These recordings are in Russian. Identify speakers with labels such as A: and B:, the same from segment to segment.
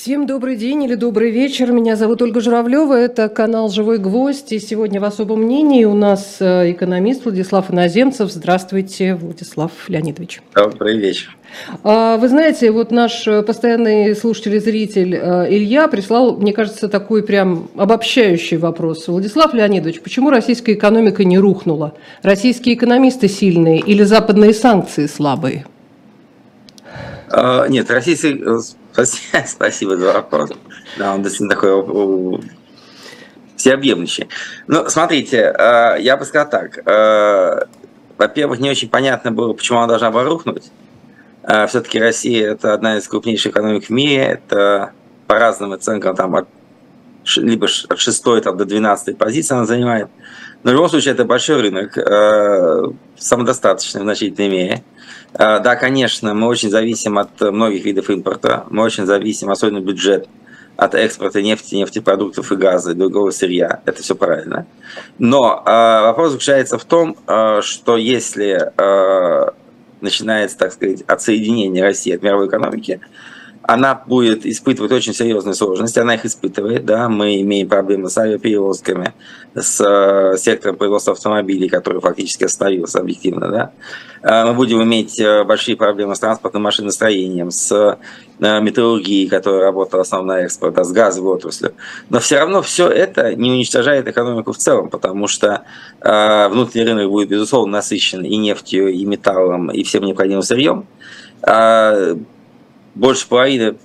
A: Всем добрый день или добрый вечер. Меня зовут Ольга Журавлева. Это канал «Живой гвоздь». И сегодня в особом мнении у нас э, экономист Владислав Иноземцев. Здравствуйте, Владислав Леонидович.
B: Добрый вечер.
A: А, вы знаете, вот наш э, постоянный слушатель и зритель э, Илья прислал, мне кажется, такой прям обобщающий вопрос. Владислав Леонидович, почему российская экономика не рухнула? Российские экономисты сильные или западные санкции слабые?
B: А, нет, российские Спасибо за вопрос. Да, он действительно такой всеобъемлющий. Ну, смотрите, э, я бы сказал так. Э, во-первых, не очень понятно было, почему она должна была рухнуть. Э, Все-таки Россия – это одна из крупнейших экономик в мире. Это по разным оценкам там от либо от 6 там, до 12 позиции она занимает. Но в любом случае это большой рынок, самодостаточный в значительной мере. А, да, конечно, мы очень зависим от многих видов импорта, мы очень зависим, особенно бюджет, от экспорта нефти, нефтепродуктов и газа, и другого сырья. Это все правильно. Но э, вопрос заключается в том, э, что если э, начинается, так сказать, отсоединение России от мировой экономики, она будет испытывать очень серьезные сложности, она их испытывает, да, мы имеем проблемы с авиаперевозками, с э, сектором производства автомобилей, который фактически остановился объективно, да, э, мы будем иметь э, большие проблемы с транспортным машиностроением, с металлургией, которая работала на экспорт, да, с газовой отраслью. Но все равно все это не уничтожает экономику в целом, потому что внутренний рынок будет, безусловно, насыщен и нефтью, и металлом, и всем необходимым сырьем больше половины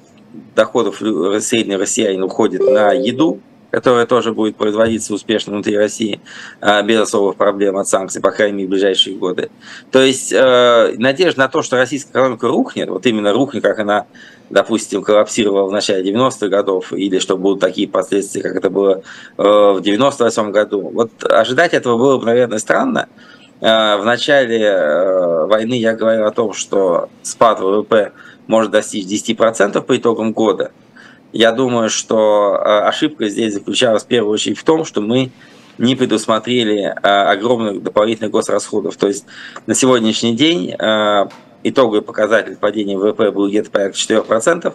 B: доходов среднего россиянина уходит на еду, которая тоже будет производиться успешно внутри России а, без особых проблем от санкций, по крайней мере, в ближайшие годы. То есть э, надежда на то, что российская экономика рухнет, вот именно рухнет, как она, допустим, коллапсировала в начале 90-х годов, или что будут такие последствия, как это было э, в 98 году, вот ожидать этого было бы, наверное, странно. Э, в начале войны я говорил о том, что спад ВВП может достичь 10% по итогам года. Я думаю, что э, ошибка здесь заключалась в первую очередь в том, что мы не предусмотрели э, огромных дополнительных госрасходов. То есть на сегодняшний день э, итоговый показатель падения ВВП был где-то порядка 4%.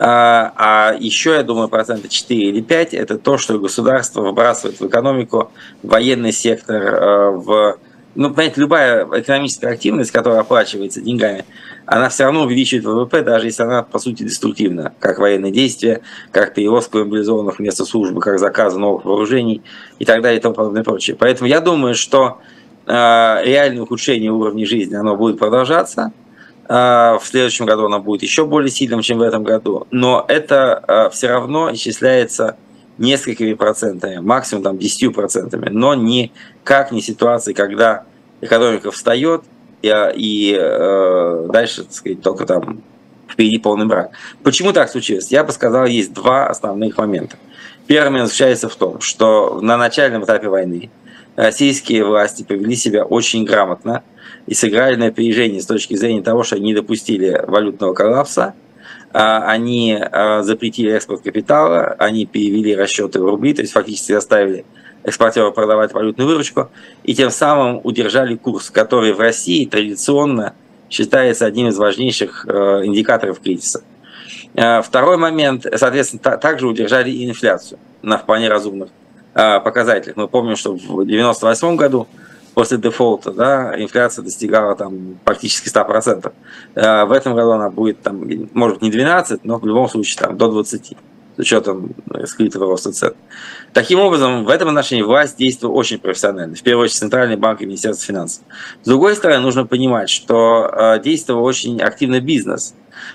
B: А еще, я думаю, процента 4 или 5 – это то, что государство выбрасывает в экономику, в военный сектор, в ну, понимаете, любая экономическая активность, которая оплачивается деньгами, она все равно увеличивает ВВП, даже если она, по сути, деструктивна, как военные действия, как перевозка мобилизованных вместо службы, как заказы новых вооружений и так далее и тому подобное прочее. Поэтому я думаю, что э, реальное ухудшение уровня жизни, оно будет продолжаться. Э, в следующем году оно будет еще более сильным, чем в этом году. Но это э, все равно исчисляется несколькими процентами, максимум там 10 процентами, но никак не ситуации, когда экономика встает, и, и э, дальше, так сказать, только там впереди полный брак. Почему так случилось? Я бы сказал, есть два основных момента. Первый заключается в том, что на начальном этапе войны российские власти повели себя очень грамотно и сыграли на опережение с точки зрения того, что они допустили валютного коллапса, а, они а, запретили экспорт капитала, они перевели расчеты в рубли, то есть фактически заставили экспортеров продавать валютную выручку, и тем самым удержали курс, который в России традиционно считается одним из важнейших э, индикаторов кризиса. Э, второй момент, соответственно, также удержали инфляцию на вполне разумных э, показателях. Мы помним, что в 1998 году после дефолта, да, инфляция достигала там практически 100%. Э, в этом году она будет, там, может не 12, но в любом случае там, до 20 с учетом э, скрытого роста цен. Таким образом, в этом отношении власть действует очень профессионально. В первую очередь, Центральный банк и Министерство финансов. С другой стороны, нужно понимать, что э, действовал очень активно бизнес,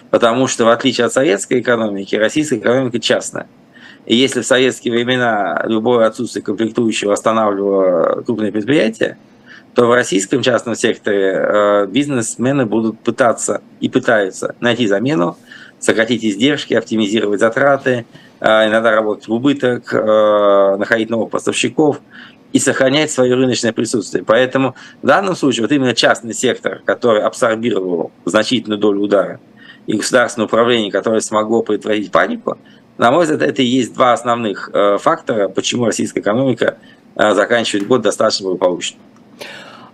B: потому что, в отличие от советской экономики, российская экономика частная. И если в советские времена любое отсутствие комплектующего останавливало крупные предприятия, то в российском частном секторе э, бизнесмены будут пытаться и пытаются найти замену, сократить издержки, оптимизировать затраты, э, иногда работать в убыток, э, находить новых поставщиков и сохранять свое рыночное присутствие. Поэтому в данном случае вот именно частный сектор, который абсорбировал значительную долю удара, и государственное управление, которое смогло предотвратить панику, на мой взгляд, это и есть два основных фактора, почему российская экономика заканчивает год достаточно благополучно.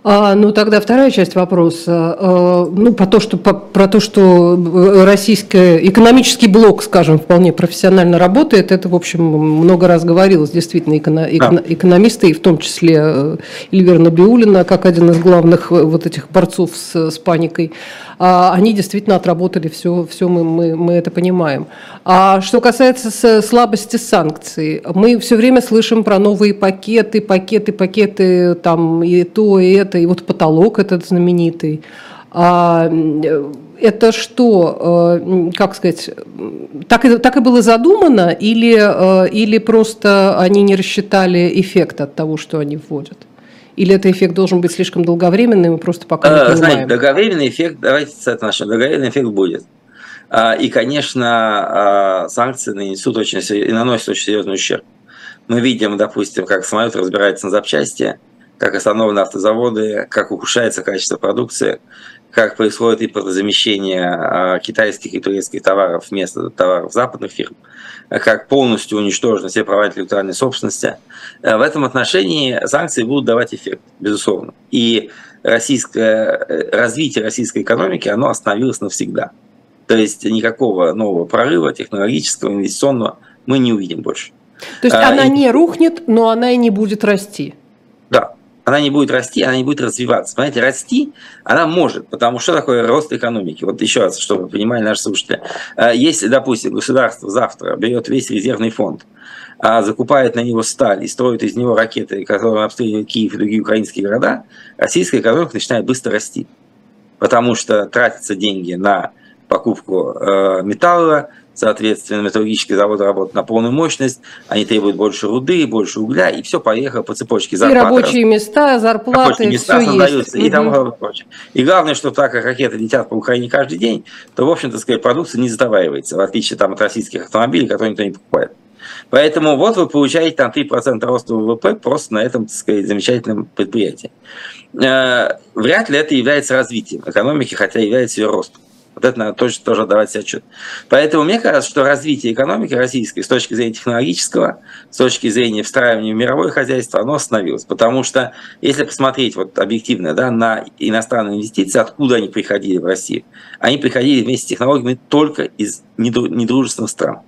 A: А, ну тогда вторая часть вопроса. А, ну, по то, что, по, про то, что э, российский экономический блок, скажем, вполне профессионально работает, это, в общем, много раз говорилось, действительно, эко, да. экономисты, и в том числе э, Эльвира Набиулина, как один из главных э, вот этих борцов с, с паникой, они действительно отработали все, все мы, мы, мы это понимаем. А что касается слабости санкций, мы все время слышим про новые пакеты, пакеты, пакеты, там и то, и это, и вот потолок этот знаменитый. А, это что, э, как сказать, так, и так и было задумано, или, э, или просто они не рассчитали эффект от того, что они вводят? Или этот эффект должен быть слишком долговременным, и просто пока не
B: понимаем? Знаете, долговременный эффект, давайте с этого начнем, долговременный эффект будет. А, и, конечно, а, санкции нанесут очень, и наносят очень серьезный ущерб. Мы видим, допустим, как самолет разбирается на запчасти, как остановлены автозаводы, как ухудшается качество продукции, как происходит импортозамещение а, китайских и турецких товаров вместо товаров западных фирм, как полностью уничтожены все права интеллектуальной собственности. Э, в этом отношении санкции будут давать эффект, безусловно. И российское, э, развитие российской экономики, оно остановилось навсегда. То есть никакого нового прорыва технологического, инвестиционного мы не увидим больше.
A: То есть а, она и... не рухнет, но она и не будет расти.
B: Она не будет расти, она не будет развиваться. Понимаете, расти она может, потому что такое рост экономики? Вот еще раз, чтобы понимали наши слушатели. Э, если, допустим, государство завтра берет весь резервный фонд, а закупает на него сталь и строит из него ракеты, которые обстреливают Киев и другие украинские города, российская экономика начинает быстро расти. Потому что тратятся деньги на покупку э, металла, соответственно, металлургические заводы работают на полную мощность, они требуют больше руды, больше угля, и все поехало по цепочке
A: зарплаты. И рабочие места, зарплаты, рабочие места все создаются,
B: есть. и тому прочее. И главное, что так как ракеты летят по Украине каждый день, то, в общем-то, сказать, продукция не затоваривается, в отличие там, от российских автомобилей, которые никто не покупает. Поэтому вот вы получаете там 3% роста ВВП просто на этом, так сказать, замечательном предприятии. Э, вряд ли это является развитием экономики, хотя является ее ростом. Вот это надо точно тоже давать себе отчет. Поэтому мне кажется, что развитие экономики российской с точки зрения технологического, с точки зрения встраивания в мировое хозяйство, оно остановилось. Потому что если посмотреть вот объективно да, на иностранные инвестиции, откуда они приходили в Россию, они приходили вместе с технологиями только из недружественных стран.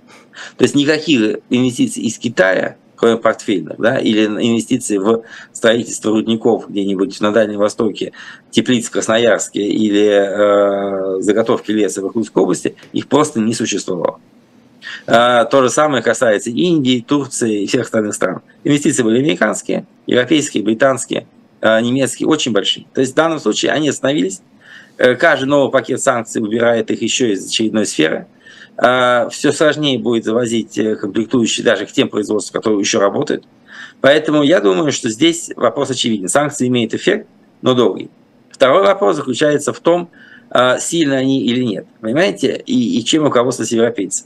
B: То есть никаких инвестиций из Китая портфельных, да, или инвестиции в строительство рудников где-нибудь на Дальнем Востоке, теплиц в Красноярске или э, заготовки леса в Иркутской области, их просто не существовало. Э, то же самое касается Индии, Турции и всех остальных стран. Инвестиции были американские, европейские, британские, э, немецкие, очень большие. То есть в данном случае они остановились. Э, каждый новый пакет санкций убирает их еще из очередной сферы – все сложнее будет завозить э, комплектующие даже к тем производствам, которые еще работают. Поэтому я думаю, что здесь вопрос очевиден. Санкции имеют эффект, но долгий. Второй вопрос заключается в том, а, сильно они или нет. Понимаете? И, и чем руководствовались европейцы.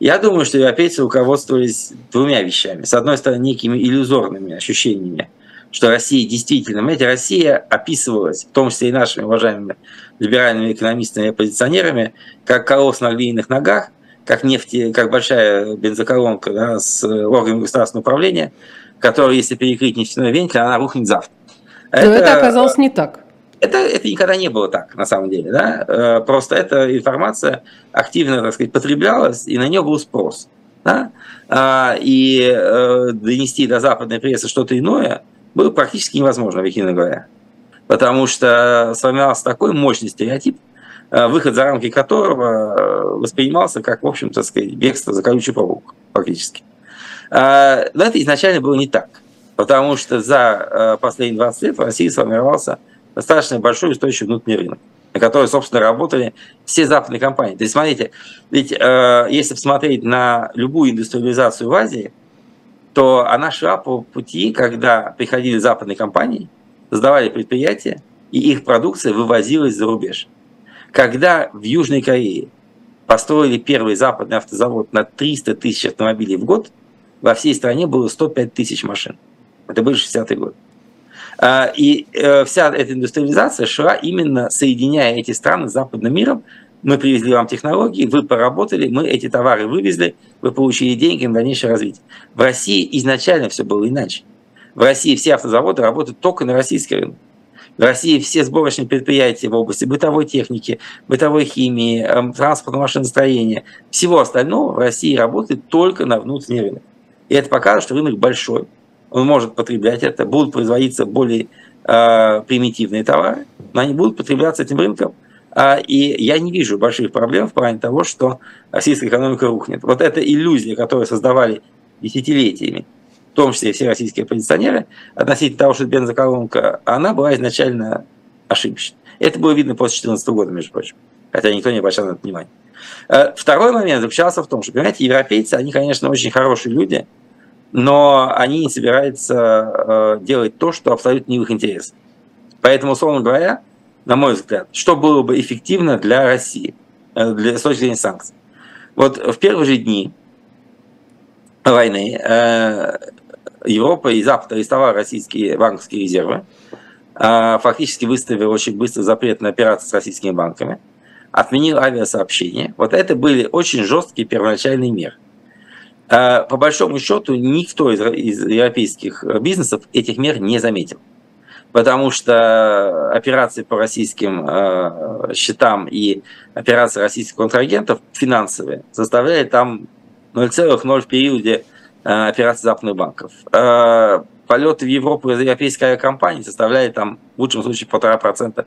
B: Я думаю, что европейцы руководствовались двумя вещами. С одной стороны, некими иллюзорными ощущениями, что Россия действительно, понимаете, Россия описывалась, в том числе и нашими уважаемыми либеральными экономистами и оппозиционерами, как колосс на глиняных ногах, как нефти, как большая бензоколонка да, с органами государственного управления, которая, если перекрыть нефтяной вентиль, она рухнет завтра.
A: Но это, это оказалось не так.
B: Это, это никогда не было так, на самом деле. Да? Э, просто эта информация активно, так сказать, потреблялась, и на нее был спрос. Да? А, и э, донести до западной прессы что-то иное было практически невозможно, объективно говоря потому что сформировался такой мощный стереотип, э, выход за рамки которого э, воспринимался как, в общем-то, сказать, бегство за колючий проволоку, фактически. Э, но это изначально было не так, потому что за последние 20 лет в России сформировался достаточно большой устойчивый внутренний рынок, на который, собственно, работали все западные компании. То есть, смотрите, ведь если посмотреть на любую индустриализацию в Азии, то она шла по пути, когда приходили западные компании – создавали предприятия, и их продукция вывозилась за рубеж. Когда в Южной Корее построили первый западный автозавод на 300 тысяч автомобилей в год, во всей стране было 105 тысяч машин. Это был 60-й год. А, и э, вся эта индустриализация шла именно соединяя эти страны с западным миром. Мы привезли вам технологии, вы поработали, мы эти товары вывезли, вы получили деньги на дальнейшее развитие. В России изначально все было иначе. В России все автозаводы работают только на российский рынок. В России все сборочные предприятия в области бытовой техники, бытовой химии, эм, транспортного машиностроения, всего остального в России работает только на внутренний рынок. И это показывает, что рынок большой, он может потреблять это, будут производиться более э, примитивные товары, но они будут потребляться этим рынком. Э, и я не вижу больших проблем в плане того, что российская экономика рухнет. Вот эта иллюзия, которую создавали десятилетиями, в том числе все российские оппозиционеры, относительно того, что бензоколонка, она была изначально ошибочной. Это было видно после 2014 года, между прочим, хотя никто не обращал на это внимания. Э, второй момент заключался в том, что, понимаете, европейцы, они, конечно, очень хорошие люди, но они не собираются э, делать то, что абсолютно не в их интересах. Поэтому, условно говоря, на мой взгляд, что было бы эффективно для России, э, для, с точки зрения санкций. Вот в первые же дни войны Европа и Запад арестовали российские банковские резервы, фактически выставили очень быстро запрет на операции с российскими банками, отменил авиасообщение. Вот это были очень жесткие первоначальные меры. По большому счету, никто из, из европейских бизнесов этих мер не заметил. Потому что операции по российским э, счетам и операции российских контрагентов финансовые составляли там 0,0 в периоде э, операций западных банков. Э, полеты в Европу из европейской авиакомпании составляли там в лучшем случае полтора процента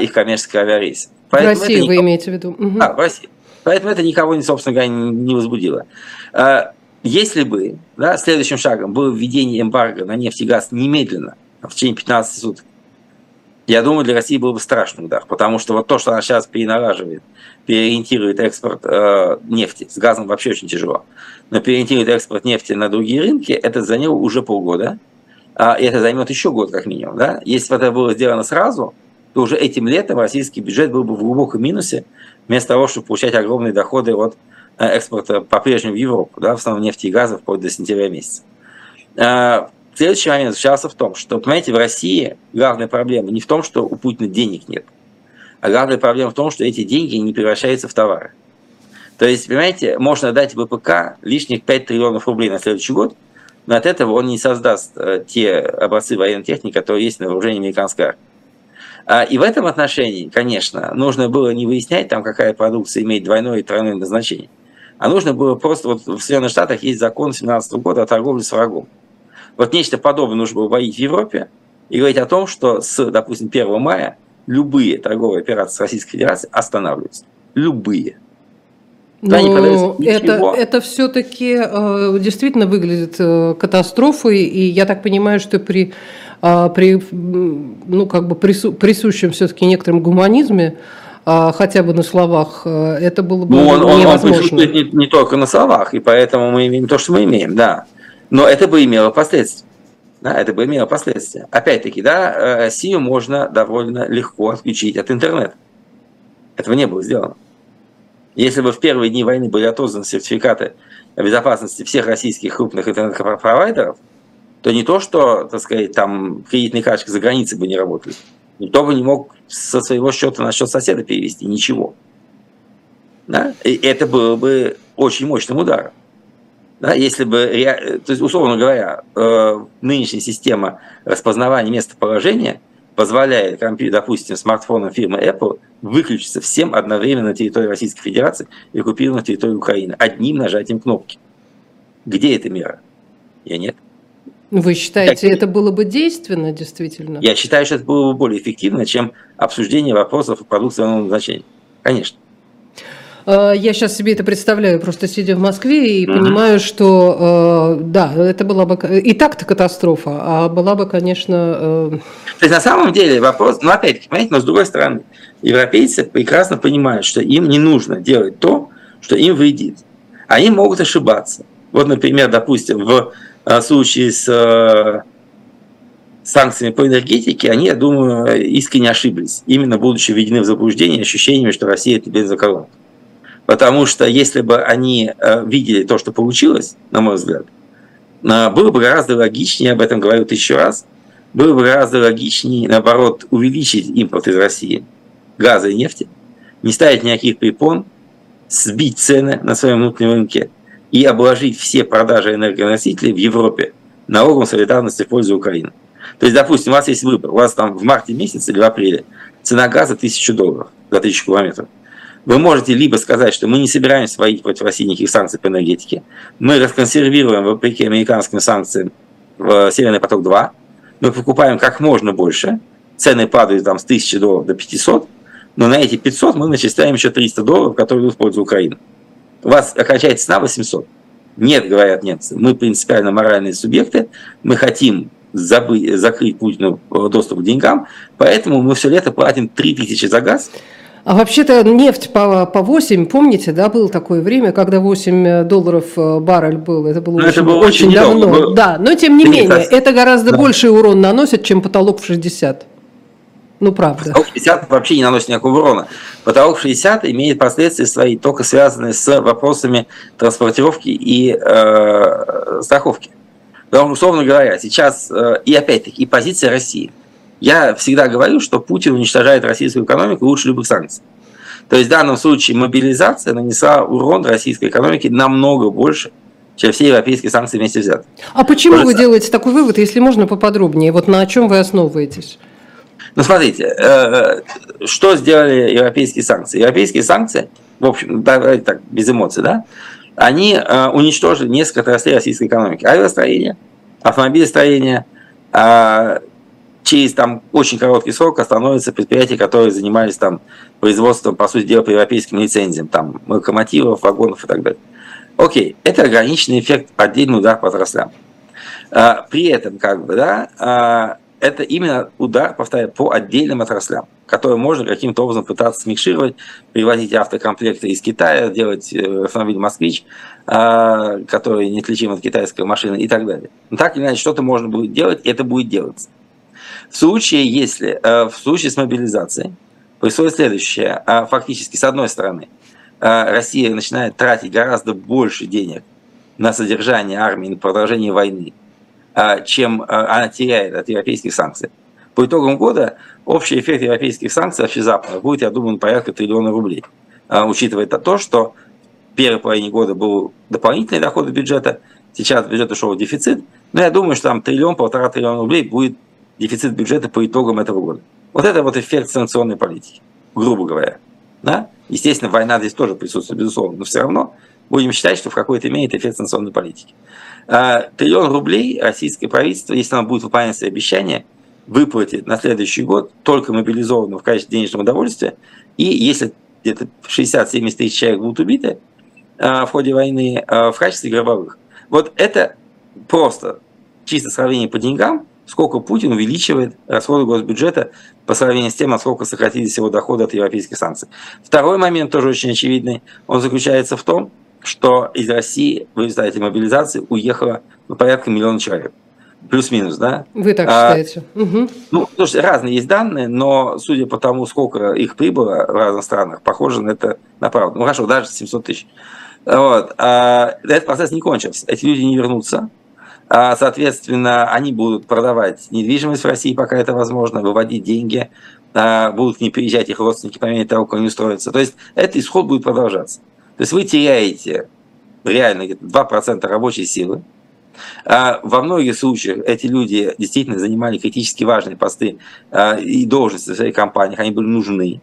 B: их коммерческих авиарейсов.
A: Поэтому в России никого... вы имеете в виду?
B: Угу. Да, в России. Поэтому это никого, собственно говоря, не возбудило. А, если бы да, следующим шагом было введение эмбарго на нефть и газ немедленно, в течение 15 суток, я думаю, для России был бы страшный удар, потому что вот то, что она сейчас перенараживает, переориентирует экспорт э, нефти, с газом вообще очень тяжело, но переориентирует экспорт нефти на другие рынки, это заняло уже полгода, а, это займет еще год как минимум. Да? Если бы это было сделано сразу, то уже этим летом российский бюджет был бы в глубоком минусе, вместо того, чтобы получать огромные доходы от э, экспорта по-прежнему в Европу, да, в основном нефти и газа вплоть до сентября месяца. Следующий момент заключался в том, что, понимаете, в России главная проблема не в том, что у Путина денег нет, а главная проблема в том, что эти деньги не превращаются в товары. То есть, понимаете, можно дать ВПК лишних 5 триллионов рублей на следующий год, но от этого он не создаст э, те образцы военной техники, которые есть на вооружении американской армии. А, и в этом отношении, конечно, нужно было не выяснять, там, какая продукция имеет двойное и тройное назначение, а нужно было просто, вот в Соединенных Штатах есть закон 17 года о торговле с врагом. Вот нечто подобное нужно было вводить в Европе и говорить о том, что с, допустим, 1 мая любые торговые операции с Российской Федерацией останавливаются. Любые.
A: Ну, это, это все-таки э, действительно выглядит э, катастрофой, и я так понимаю, что при а, при ну, как бы прису, присущем все-таки некотором гуманизме, а, хотя бы на словах, э, это было бы ну,
B: он, невозможно. Он, он не, не только на словах, и поэтому мы имеем то, что мы имеем, да. Но это бы имело последствия. Да, это бы имело последствия. Опять-таки, да, э, Россию можно довольно легко отключить от интернета. Этого не было сделано. Если бы в первые дни войны были отозваны сертификаты безопасности всех российских крупных интернет-провайдеров, то не то, что, так сказать, там кредитные карточки за границей бы не работали, никто бы не мог со своего счета на счет соседа перевести, ничего. Да? И это было бы очень мощным ударом. Да, если бы, то есть, условно говоря, э, нынешняя система распознавания местоположения позволяет, допустим, смартфонам фирмы Apple выключиться всем одновременно на территории Российской Федерации и оккупированной территории Украины одним нажатием кнопки. Где эта мера? Я нет.
A: Вы считаете, как... это было бы действенно, действительно?
B: Я считаю, что это было бы более эффективно, чем обсуждение вопросов продукции назначения. Конечно.
A: А, я сейчас себе это представляю, просто сидя в Москве и uh-huh. понимаю, что э, да, это была бы и так-то катастрофа, а была бы, конечно. Э...
B: То есть на самом деле вопрос, ну опять, понимаете, но с другой стороны, европейцы прекрасно понимают, что им не нужно делать то, что им вредит. Они могут ошибаться. Вот, например, допустим, в а, случае с э, санкциями по энергетике, они, я думаю, искренне ошиблись, именно будучи введены в заблуждение ощущениями, что Россия это бензоколонка. Потому что если бы они э, видели то, что получилось, на мой взгляд, было бы гораздо логичнее, об этом говорю тысячу раз, было бы гораздо логичнее, наоборот, увеличить импорт из России газа и нефти, не ставить никаких препон, сбить цены на своем внутреннем рынке – и обложить все продажи энергоносителей в Европе налогом солидарности в пользу Украины. То есть, допустим, у вас есть выбор. У вас там в марте месяце или в апреле цена газа 1000 долларов за 1000 километров. Вы можете либо сказать, что мы не собираемся вводить против России никаких санкций по энергетике, мы расконсервируем, вопреки американским санкциям, в Северный поток-2, мы покупаем как можно больше, цены падают там с 1000 долларов до 500, но на эти 500 мы начисляем еще 300 долларов, которые идут в пользу Украины. У вас окончается цена 800. Нет, говорят немцы, мы принципиально моральные субъекты, мы хотим забыть, закрыть Путину доступ к деньгам, поэтому мы все лето платим 3000 за газ,
A: а вообще-то нефть по, по 8, помните, да, было такое время, когда 8 долларов э, баррель был, это было, очень, это было очень, очень давно. Было... Да, но тем не менее, это гораздо да. больший урон наносит, чем потолок в 60. Ну, правда.
B: Потолок 60 вообще не наносит никакого урона. Потолок 60 имеет последствия свои, только связанные с вопросами транспортировки и э, страховки. Потому условно говоря, сейчас, э, и опять-таки, и позиция России. Я всегда говорю, что Путин уничтожает российскую экономику лучше любых санкций. То есть в данном случае мобилизация нанесла урон российской экономике намного больше, чем все европейские санкции вместе взяты.
A: А почему Может, вы делаете такой вывод, если можно поподробнее? Вот на чем вы основываетесь?
B: Ну, смотрите, э, что сделали европейские санкции? Европейские санкции, в общем, давайте так, без эмоций, да, они э, уничтожили несколько отраслей российской экономики. Авиастроение, автомобилестроение, а, через там очень короткий срок остановятся предприятия, которые занимались там производством, по сути дела, по европейским лицензиям, там локомотивов, вагонов и так далее. Окей, это ограниченный эффект, отдельный удар по отраслям. А, при этом, как бы, да, а, это именно удар, повторяю, по отдельным отраслям, которые можно каким-то образом пытаться смикшировать, привозить автокомплекты из Китая, делать э, автомобиль «Москвич», а, который неотличим от китайской машины и так далее. Но так или иначе, что-то можно будет делать, и это будет делаться. В случае, если э, в случае с мобилизацией происходит следующее, а, фактически, с одной стороны, э, Россия начинает тратить гораздо больше денег на содержание армии, на продолжение войны, а, чем э, она теряет от европейских санкций. По итогам года общий эффект европейских санкций вообще западных будет, я думаю, порядка триллиона рублей. А, учитывая то, что в первой половине года был дополнительный доход бюджета, сейчас бюджет ушел в дефицит, но я думаю, что там триллион, полтора триллиона рублей будет дефицит бюджета по итогам этого года. Вот это вот эффект санкционной политики, грубо говоря. Да? Естественно, война здесь тоже присутствует, безусловно, но все равно будем считать, что в какой-то имеет эффект санкционной политики. А, триллион рублей российское правительство, если оно будет выполнять свои обещания, выплатит на следующий год только мобилизованным в качестве денежного удовольствия. И если где-то 60-70 тысяч человек будут убиты а, в ходе войны а, в качестве гробовых. Вот это просто чисто сравнение по деньгам, сколько Путин увеличивает расходы госбюджета по сравнению с тем, насколько сократились его доходы от европейских санкций. Второй момент тоже очень очевидный, он заключается в том, что из России в результате мобилизации уехало ну, порядка миллиона человек. Плюс-минус, да?
A: Вы так а, считаете? Угу.
B: Ну, слушайте, разные есть данные, но судя по тому, сколько их прибыло в разных странах, похоже на это на правду. Ну хорошо, даже 700 тысяч. Вот. А, этот процесс не кончился. Эти люди не вернутся. А, соответственно, они будут продавать недвижимость в России, пока это возможно, выводить деньги, а, будут к ним приезжать их родственники по мере того, как они устроятся. То есть этот исход будет продолжаться. То есть вы теряете реально 2% рабочей силы. А, во многих случаях эти люди действительно занимали критически важные посты и должности в своих компаниях, они были нужны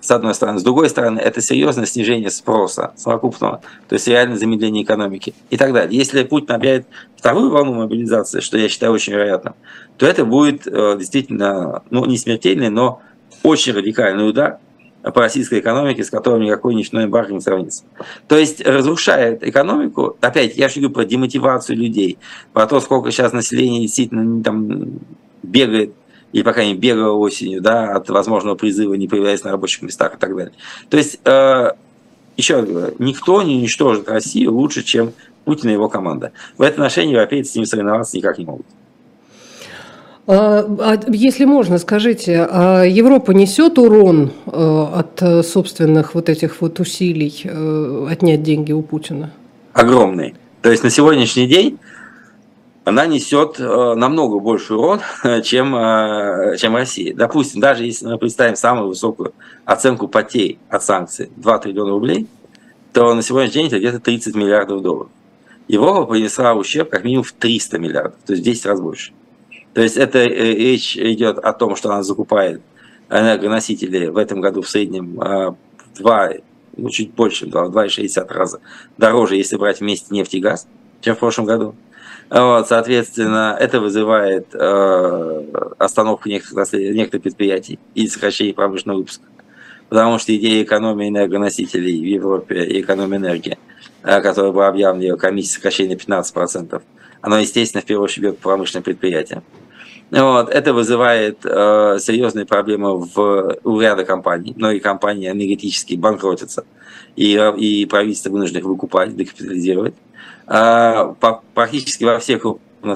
B: с одной стороны. С другой стороны, это серьезное снижение спроса совокупного, то есть реальное замедление экономики и так далее. Если Путин объявит вторую волну мобилизации, что я считаю очень вероятным, то это будет э, действительно, ну, не смертельный, но очень радикальный удар по российской экономике, с которым никакой нефтяной эмбарго не сравнится. То есть разрушает экономику, опять, я же говорю про демотивацию людей, про то, сколько сейчас население действительно там бегает или, по крайней мере, осенью, да, от возможного призыва, не появляясь на рабочих местах и так далее. То есть, э, еще раз говорю, никто не уничтожит Россию лучше, чем Путин и его команда. В этом отношении европейцы с ним соревноваться никак не могут.
A: А, а если можно, скажите, а Европа несет урон э, от собственных вот этих вот усилий э, отнять деньги у Путина?
B: Огромный. То есть на сегодняшний день она несет э, намного больше урон, чем, э, чем Россия. Допустим, даже если мы представим самую высокую оценку потерь от санкций 2 триллиона рублей, то на сегодняшний день это где-то 30 миллиардов долларов. Европа принесла ущерб как минимум в 300 миллиардов, то есть в 10 раз больше. То есть это э, речь идет о том, что она закупает энергоносители в этом году в среднем в 2, ну, чуть больше, в 2,60 раза дороже, если брать вместе нефть и газ, чем в прошлом году. Вот, соответственно, это вызывает э, остановку некоторых, некоторых предприятий и сокращение промышленного выпуска. Потому что идея экономии энергоносителей в Европе и экономии энергии, э, которая была объявлена комиссией сокращения 15%, она, естественно, в первую очередь бьет промышленные предприятия. Вот, это вызывает э, серьезные проблемы в, у ряда компаний. Многие компании энергетические банкротятся, и, и правительство вынуждено их выкупать, декапитализировать. А, практически во всех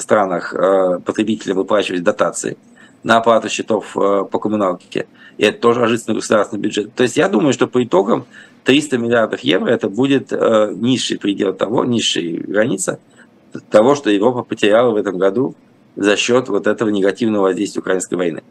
B: странах а, потребители выплачивают дотации на оплату счетов а, по коммуналке. И это тоже ложится на государственный бюджет. То есть я думаю, что по итогам 300 миллиардов евро это будет низший предел того, низшая граница того, что Европа потеряла в этом году за счет вот этого негативного воздействия украинской войны.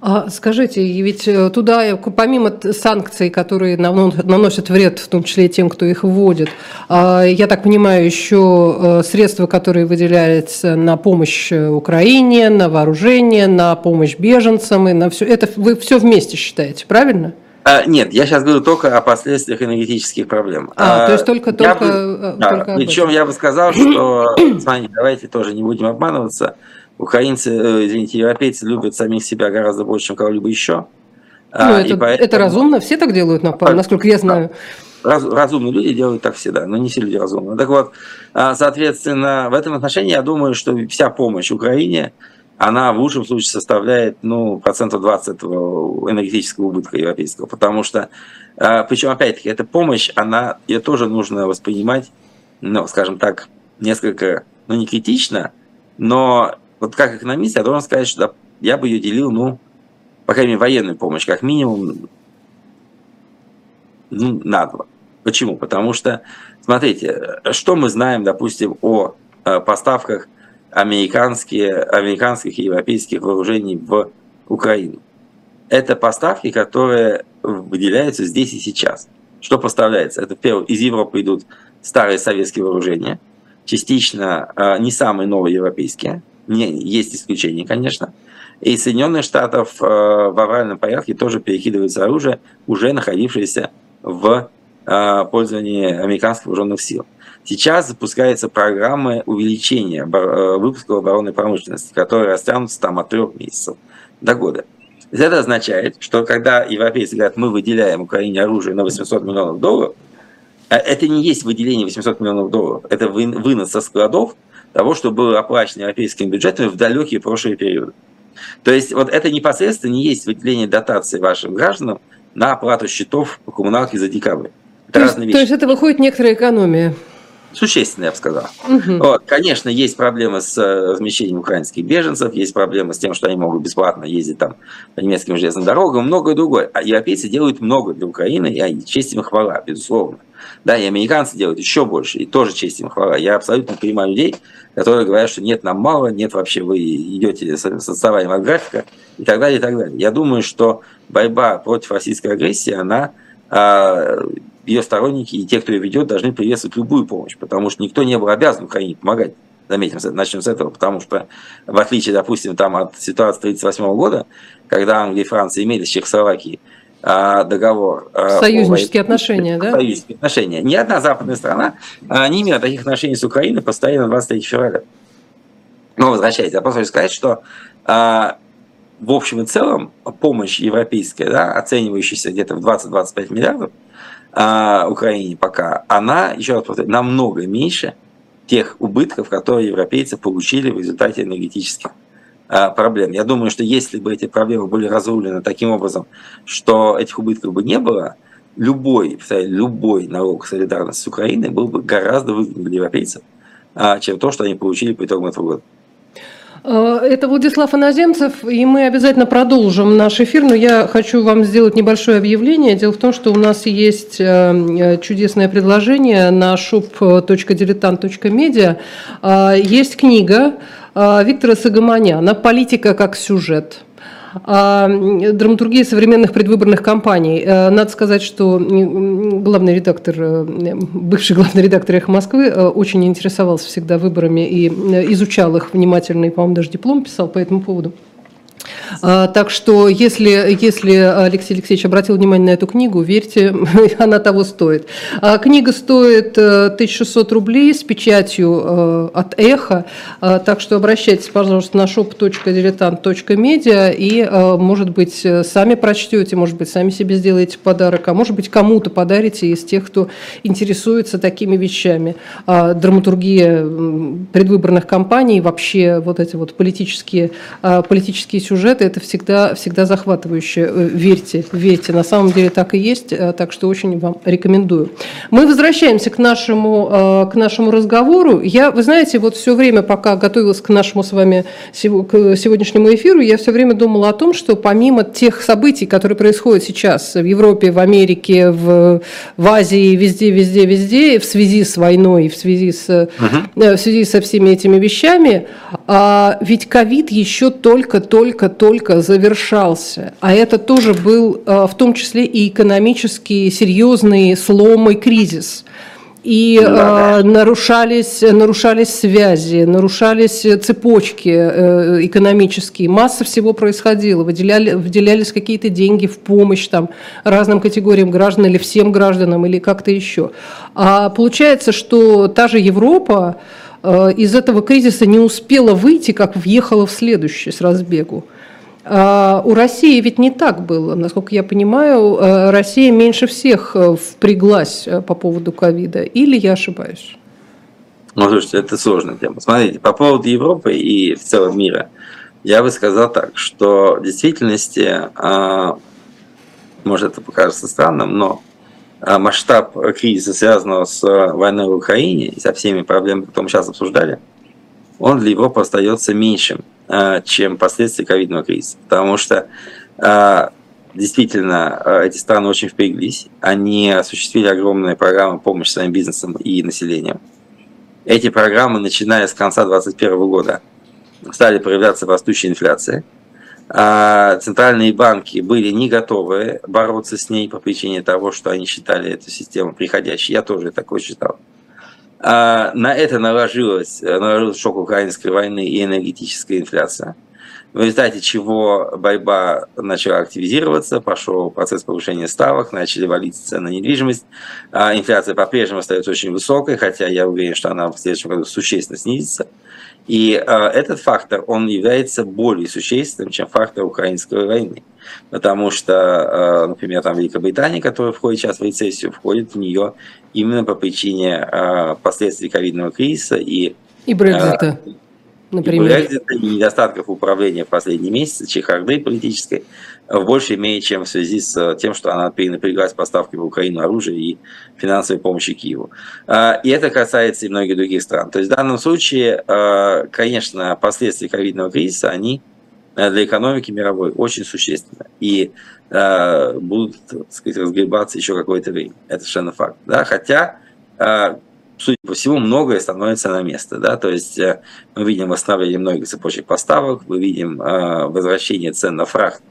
A: А скажите, ведь э, туда, помимо санкций, которые наносят вред, в том числе тем, кто их вводит, а, я так понимаю, еще э, средства, которые выделяются на помощь э, Украине, на вооружение, на помощь беженцам, и на все это вы все вместе считаете, правильно?
B: А, нет, я сейчас говорю только о последствиях энергетических проблем.
A: А, а то есть только, только,
B: бы, да, только Причем я бы сказал, что, смотрите, давайте тоже не будем обманываться, Украинцы, э, извините, европейцы любят самих себя гораздо больше, чем кого-либо еще.
A: Ну, а, это, поэтому... это разумно, все так делают, насколько я знаю.
B: Раз, разумные люди делают так всегда, но не все люди разумные. Так вот, а, соответственно, в этом отношении я думаю, что вся помощь Украине, она в лучшем случае составляет ну, процентов 20 этого энергетического убытка европейского. Потому что, а, причем, опять-таки, эта помощь, она, ее тоже нужно воспринимать, ну, скажем так, несколько, ну, не критично, но вот как экономист я должен сказать, что я бы ее делил, ну, по крайней мере, военную помощь, как минимум, ну, на два. Почему? Потому что, смотрите, что мы знаем, допустим, о э, поставках американские, американских и европейских вооружений в Украину. Это поставки, которые выделяются здесь и сейчас. Что поставляется? Это, первое, из Европы идут старые советские вооружения, частично э, не самые новые европейские, не, есть исключения, конечно. И Соединенных Штатов э, в авральном порядке тоже перекидывается оружие, уже находившееся в э, пользовании американских вооруженных сил. Сейчас запускаются программы увеличения э, выпуска оборонной промышленности, которые растянутся там от трех месяцев до года. Это означает, что когда европейцы говорят, мы выделяем Украине оружие на 800 миллионов долларов, э, это не есть выделение 800 миллионов долларов, это вынос со складов того, что было оплачено европейским бюджетом в далекие прошлые периоды. То есть вот это непосредственно не есть выделение дотации вашим гражданам на оплату счетов по коммуналке за декабрь.
A: Это то, есть, то есть это выходит некоторая экономия?
B: Существенно, я бы сказал. Угу. Вот, конечно, есть проблемы с э, размещением украинских беженцев, есть проблемы с тем, что они могут бесплатно ездить там по немецким железным дорогам, многое другое. А европейцы делают много для Украины, и честь им хвала, безусловно. Да, и американцы делают еще больше, и тоже честь им хвала. Я абсолютно понимаю людей, которые говорят, что нет, нам мало, нет, вообще вы идете с отставанием от графика и так далее, и так далее. Я думаю, что борьба против российской агрессии, она а, ее сторонники и те, кто ее ведет, должны приветствовать любую помощь, потому что никто не был обязан Украине помогать. Заметим, начнем с этого, потому что, в отличие, допустим, там, от ситуации 1938 года, когда Англия и Франция имели с Чехословакией а, договор.
A: А, Союзнические о, отношения, да?
B: Союзнические отношения. Ни одна западная страна а, не имела таких отношений с Украиной постоянно 23 февраля. Но возвращаясь, я просто хочу сказать, что в общем и целом помощь европейская, да, оценивающаяся где-то в 20-25 миллиардов Украине пока, она, еще раз повторяю, намного меньше тех убытков, которые европейцы получили в результате энергетических Э, проблем. Я думаю, что если бы эти проблемы были разрулены таким образом, что этих убытков бы не было, любой, любой налог солидарности с Украиной был бы гораздо выгоднее для европейцев, а, чем то, что они получили по итогам этого года.
A: Э, это Владислав Иноземцев, и мы обязательно продолжим наш эфир, но я хочу вам сделать небольшое объявление. Дело в том, что у нас есть э, чудесное предложение на shop.diletant.media. Есть книга Виктора Сагаманяна «Политика как сюжет». А, драматургия современных предвыборных кампаний. Э, надо сказать, что главный редактор, э, бывший главный редактор «Эхо Москвы» э, очень интересовался всегда выборами и изучал их внимательно, и, по-моему, даже диплом писал по этому поводу. А, так что, если, если Алексей Алексеевич обратил внимание на эту книгу, верьте, она того стоит. А, книга стоит 1600 э, рублей с печатью э, от «Эхо», а, так что обращайтесь, пожалуйста, на shop.diletant.media и, э, может быть, сами прочтете, может быть, сами себе сделаете подарок, а может быть, кому-то подарите из тех, кто интересуется такими вещами. Драматургия предвыборных кампаний, вообще вот эти вот политические, политические сюжеты, это всегда, всегда захватывающе. Э, верьте, верьте, на самом деле так и есть, э, так что очень вам рекомендую. Мы возвращаемся к нашему, э, к нашему разговору. Я, вы знаете, вот все время, пока готовилась к нашему с вами к сегодняшнему эфиру, я все время думала о том, что помимо тех событий, которые происходят сейчас в Европе, в Америке, в, в Азии, везде, везде, везде, в связи с войной, в связи, с, uh-huh. в связи со всеми этими вещами, а ведь ковид еще только-только-только только завершался, а это тоже был э, в том числе и экономический серьезный слом и кризис. И э, нарушались, нарушались связи, нарушались цепочки э, экономические, масса всего происходило, выделяли, выделялись какие-то деньги в помощь там, разным категориям граждан или всем гражданам или как-то еще. А получается, что та же Европа из этого кризиса не успела выйти, как въехала в следующий с разбегу. А, у России ведь не так было. Насколько я понимаю, э, Россия меньше всех э, впряглась э, по поводу ковида. Или я ошибаюсь?
B: Ну, слушайте, это сложная тема. Смотрите, по поводу Европы и в целом мира, я бы сказал так, что в действительности, а, может это покажется странным, но масштаб кризиса, связанного с войной в Украине и со всеми проблемами, которые мы сейчас обсуждали, он для Европы остается меньшим, а, чем последствия ковидного кризиса. Потому что а, действительно а, эти страны очень впряглись. Они осуществили огромные программы помощи своим бизнесам и населению. Эти программы, начиная с конца 2021 года, стали проявляться в растущей инфляции. Центральные банки были не готовы бороться с ней по причине того, что они считали эту систему приходящей. Я тоже такой считал. А на это наложилось, наложился шок украинской войны и энергетическая инфляция, в результате чего борьба начала активизироваться, пошел процесс повышения ставок, начали валиться цены на недвижимость. А инфляция по-прежнему остается очень высокой, хотя я уверен, что она в следующем году существенно снизится. И э, этот фактор, он является более существенным, чем фактор украинской войны. Потому что, э, например, там Великобритания, которая входит сейчас в рецессию, входит в нее именно по причине э, последствий ковидного кризиса и,
A: и Брекзита. Э, например. И Брекзита,
B: и недостатков управления в последние месяцы, чехарды политической, в большей мере, чем в связи с тем, что она перенапряглась поставкой в Украину оружия и финансовой помощи Киеву. А, и это касается и многих других стран. То есть в данном случае, а, конечно, последствия ковидного кризиса, они а, для экономики мировой очень существенны. И будут, так сказать, разгребаться еще какое-то время. Это совершенно факт. Да? Хотя судя по всему, многое становится на место. Да? То есть э, мы видим восстановление многих цепочек поставок, мы видим возвращение цен на фрахт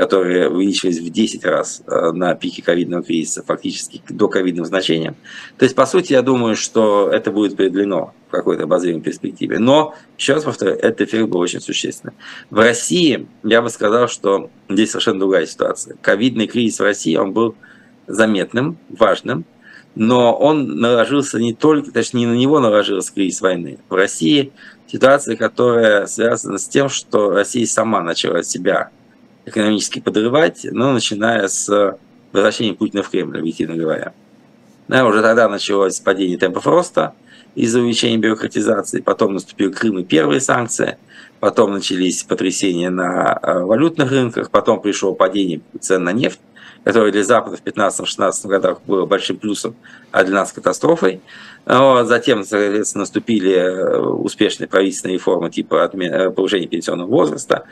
B: которые увеличились в 10 раз э, на пике ковидного кризиса, фактически до ковидным значениям. То есть, по сути, я думаю, что это будет преодолено в какой-то обозримой перспективе. Но, еще раз повторю, этот эффект был очень существенный. В России, я бы сказал, что здесь совершенно другая ситуация. Ковидный кризис в России, он был заметным, важным, но он наложился не только, точнее, не на него наложился кризис войны. В России ситуация, которая связана с тем, что Россия сама начала себя экономически подрывать, но начиная с возвращения Путина в Кремль, объективно говоря. Да, уже тогда началось падение темпов роста из-за увеличения бюрократизации, потом наступил Крым и первые санкции, потом начались потрясения на э, валютных рынках, потом пришло падение цен на нефть, которое для Запада в 15-16 годах было большим плюсом, а для нас катастрофой. Затем, соответственно, наступили э, успешные правительственные реформы типа э, повышения пенсионного возраста.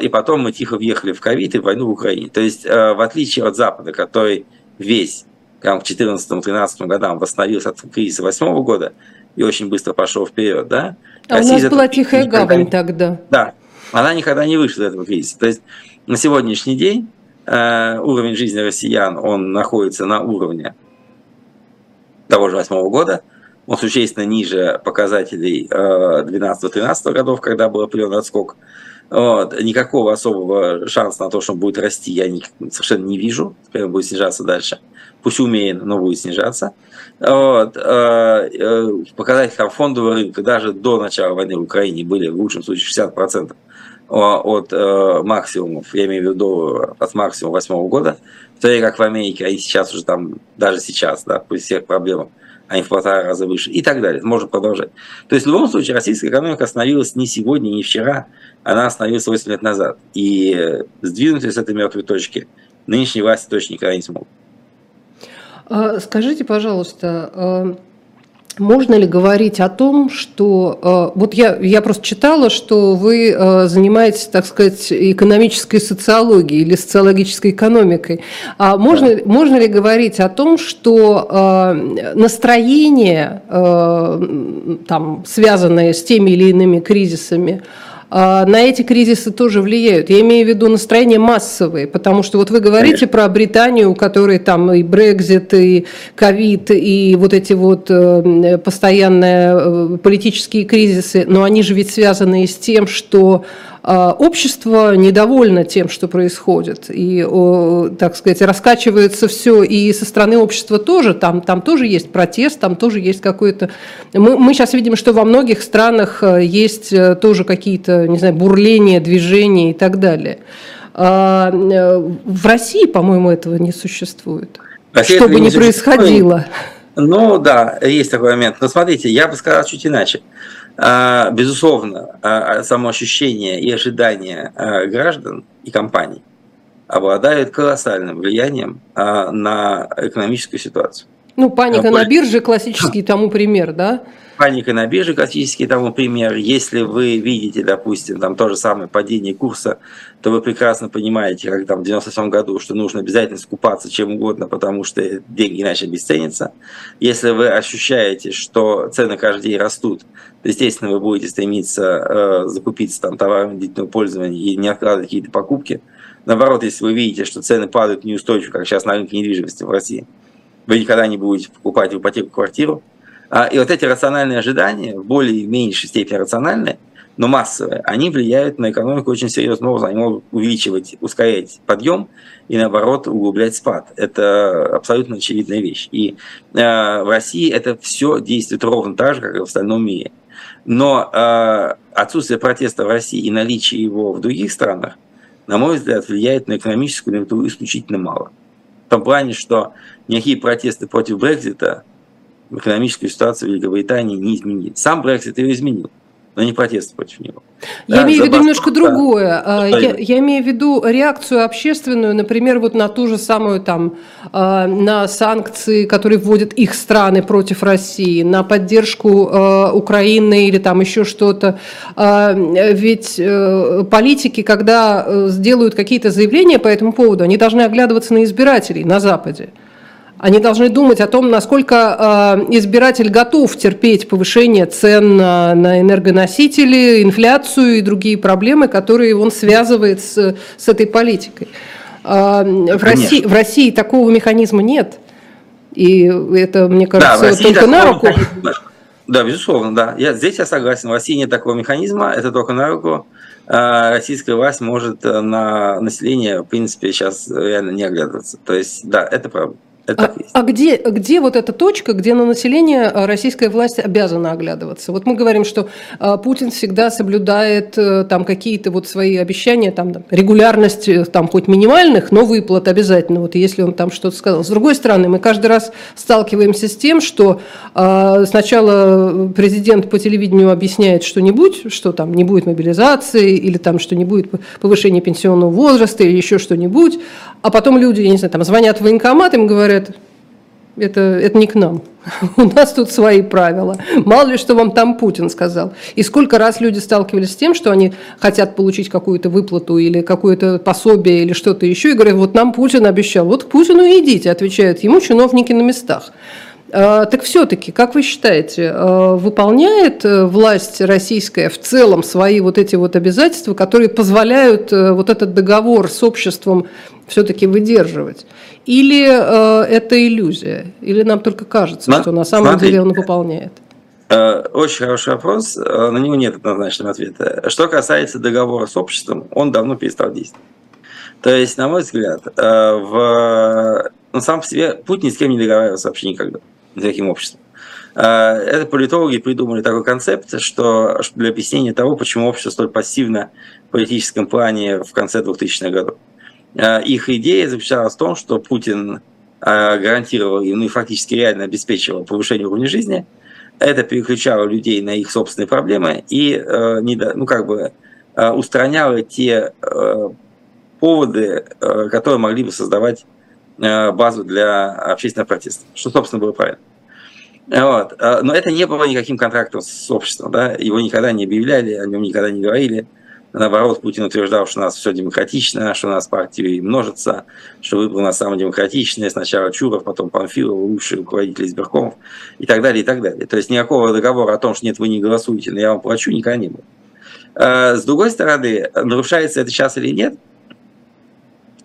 B: И потом мы тихо въехали в ковид и войну в Украине. То есть, э, в отличие от Запада, который весь там, к 2014-2013 годам восстановился от кризиса 2008 года и очень быстро пошел вперед, да?
A: А Россия у нас была тихая гавань тогда.
B: Да, она никогда не вышла из этого кризиса. То есть на сегодняшний день уровень жизни россиян, он находится на уровне того же восьмого года, он существенно ниже показателей 12-13 э, годов, когда был определенный отскок. Вот. Никакого особого шанса на то, что он будет расти, я совершенно не вижу. Теперь он будет снижаться дальше. Пусть умеет, но будет снижаться. Вот. Э, э, показатели фондового рынка даже до начала войны в Украине были в лучшем случае 60% от максимумов, я имею в виду от максимума восьмого года, то время как в Америке, а и сейчас уже там, даже сейчас, да, при всех проблемах, они в полтора раза выше и так далее. Можно продолжать. То есть в любом случае российская экономика остановилась не сегодня, не вчера, она остановилась 8 лет назад. И сдвинуть с этой мертвой точки нынешние власти точно никогда не смогут.
A: А, скажите, пожалуйста, а, можно ли говорить о том, что... Э, вот я, я просто читала, что вы э, занимаетесь, так сказать, экономической социологией или социологической экономикой. А можно, да. можно ли говорить о том, что э, настроение, там, связанное с теми или иными кризисами, на эти кризисы тоже влияют. Я имею в виду настроения массовые, потому что вот вы говорите Конечно. про Британию, у которой там и Брекзит, и ковид, и вот эти вот э, постоянные э, политические кризисы, но они же ведь связаны с тем, что а, общество недовольно тем, что происходит, и, так сказать, раскачивается все, и со стороны общества тоже, там, там тоже есть протест, там тоже есть какой-то... Мы, мы сейчас видим, что во многих странах э, есть э, тоже какие-то, не знаю, бурления, движения и так далее. А, э, в России, по-моему, этого не существует. Россия Что бы ни происходило.
B: Ну да, есть такой момент. Но смотрите, я бы сказал чуть иначе. А, безусловно, а, а, самоощущение и ожидания граждан и компаний обладают колоссальным влиянием на экономическую ситуацию.
A: Ну, паника на бирже классический тому пример, да?
B: Паника на бирже классический тому пример. Если вы видите, допустим, там то же самое падение курса, то вы прекрасно понимаете, как там в 97 году, что нужно обязательно скупаться чем угодно, потому что деньги иначе обесценятся. Если вы ощущаете, что цены каждый день растут, то, естественно, вы будете стремиться э, закупиться там товарами длительного пользования и не откладывать какие-то покупки. Наоборот, если вы видите, что цены падают неустойчиво, как сейчас на рынке недвижимости в России, вы никогда не будете покупать в ипотеку квартиру. А, и вот эти рациональные ожидания, в более меньшей степени рациональные, но массовые, они влияют на экономику очень серьезно. Они могут увеличивать, ускорять подъем и, наоборот, углублять спад. Это абсолютно очевидная вещь. И э, в России это все действует ровно так же, как и в остальном мире. Но э, отсутствие протеста в России и наличие его в других странах, на мой взгляд, влияет на экономическую культуру исключительно мало. В том плане, что никакие протесты против Брекзита экономическую ситуацию в Великобритании не изменили. Сам Брексит ее изменил но не протесты против него.
A: Я да, имею в виду немножко другое. Да. Я, я имею в виду реакцию общественную, например, вот на ту же самую там, а, на санкции, которые вводят их страны против России, на поддержку а, Украины или там еще что-то. А, ведь э, политики, когда э, сделают какие-то заявления по этому поводу, они должны оглядываться на избирателей на Западе. Они должны думать о том, насколько э, избиратель готов терпеть повышение цен на, энергоносители, инфляцию и другие проблемы, которые он связывает с, с этой политикой. Э, в, России, в России такого механизма нет. И это, мне кажется, да, только на руку.
B: Да, безусловно, да. Я, здесь я согласен. В России нет такого механизма, это только на руку. Российская власть может на население, в принципе, сейчас реально не оглядываться. То есть, да, это правда.
A: Это а, а где, где вот эта точка, где на население а, российская власть обязана оглядываться? Вот мы говорим, что а, Путин всегда соблюдает э, там какие-то вот свои обещания, там регулярность э, там хоть минимальных, но выплат обязательно, вот если он там что-то сказал. С другой стороны, мы каждый раз сталкиваемся с тем, что сначала президент по телевидению объясняет что-нибудь, что там не будет мобилизации или там что не будет повышения пенсионного возраста или еще что-нибудь, а потом люди, я не знаю, там звонят в военкомат, им говорят, это, это не к нам. У нас тут свои правила. Мало ли, что вам там Путин сказал. И сколько раз люди сталкивались с тем, что они хотят получить какую-то выплату или какое-то пособие или что-то еще, и говорят, вот нам Путин обещал. Вот к Путину идите, отвечают ему чиновники на местах. Так все-таки, как вы считаете, выполняет власть российская в целом свои вот эти вот обязательства, которые позволяют вот этот договор с обществом все-таки выдерживать? Или это иллюзия? Или нам только кажется, что на самом Смотри, деле он выполняет?
B: Очень хороший вопрос, на него нет однозначного ответа. Что касается договора с обществом, он давно перестал действовать. То есть, на мой взгляд, э, в, ну, сам по себе Путин ни с кем не договаривался вообще никогда, с таким обществом. Э, это политологи придумали такой концепт, что для объяснения того, почему общество столь пассивно в политическом плане в конце 2000-х годов. Э, их идея заключалась в том, что Путин гарантировал им, ну и фактически реально обеспечивал повышение уровня жизни. Это переключало людей на их собственные проблемы и ну, как бы, устраняло те поводы, э, которые могли бы создавать э, базу для общественного протеста, что, собственно, было правильно. Вот. Э, но это не было никаким контрактом с обществом. Да? Его никогда не объявляли, о нем никогда не говорили. Наоборот, Путин утверждал, что у нас все демократично, что у нас партии множится, что выбор у нас самый демократичный. Сначала Чуров, потом Панфилов, лучшие руководители избиркомов и так далее, и так далее. То есть никакого договора о том, что нет, вы не голосуете, но я вам плачу, никогда не было. С другой стороны, нарушается это сейчас или нет –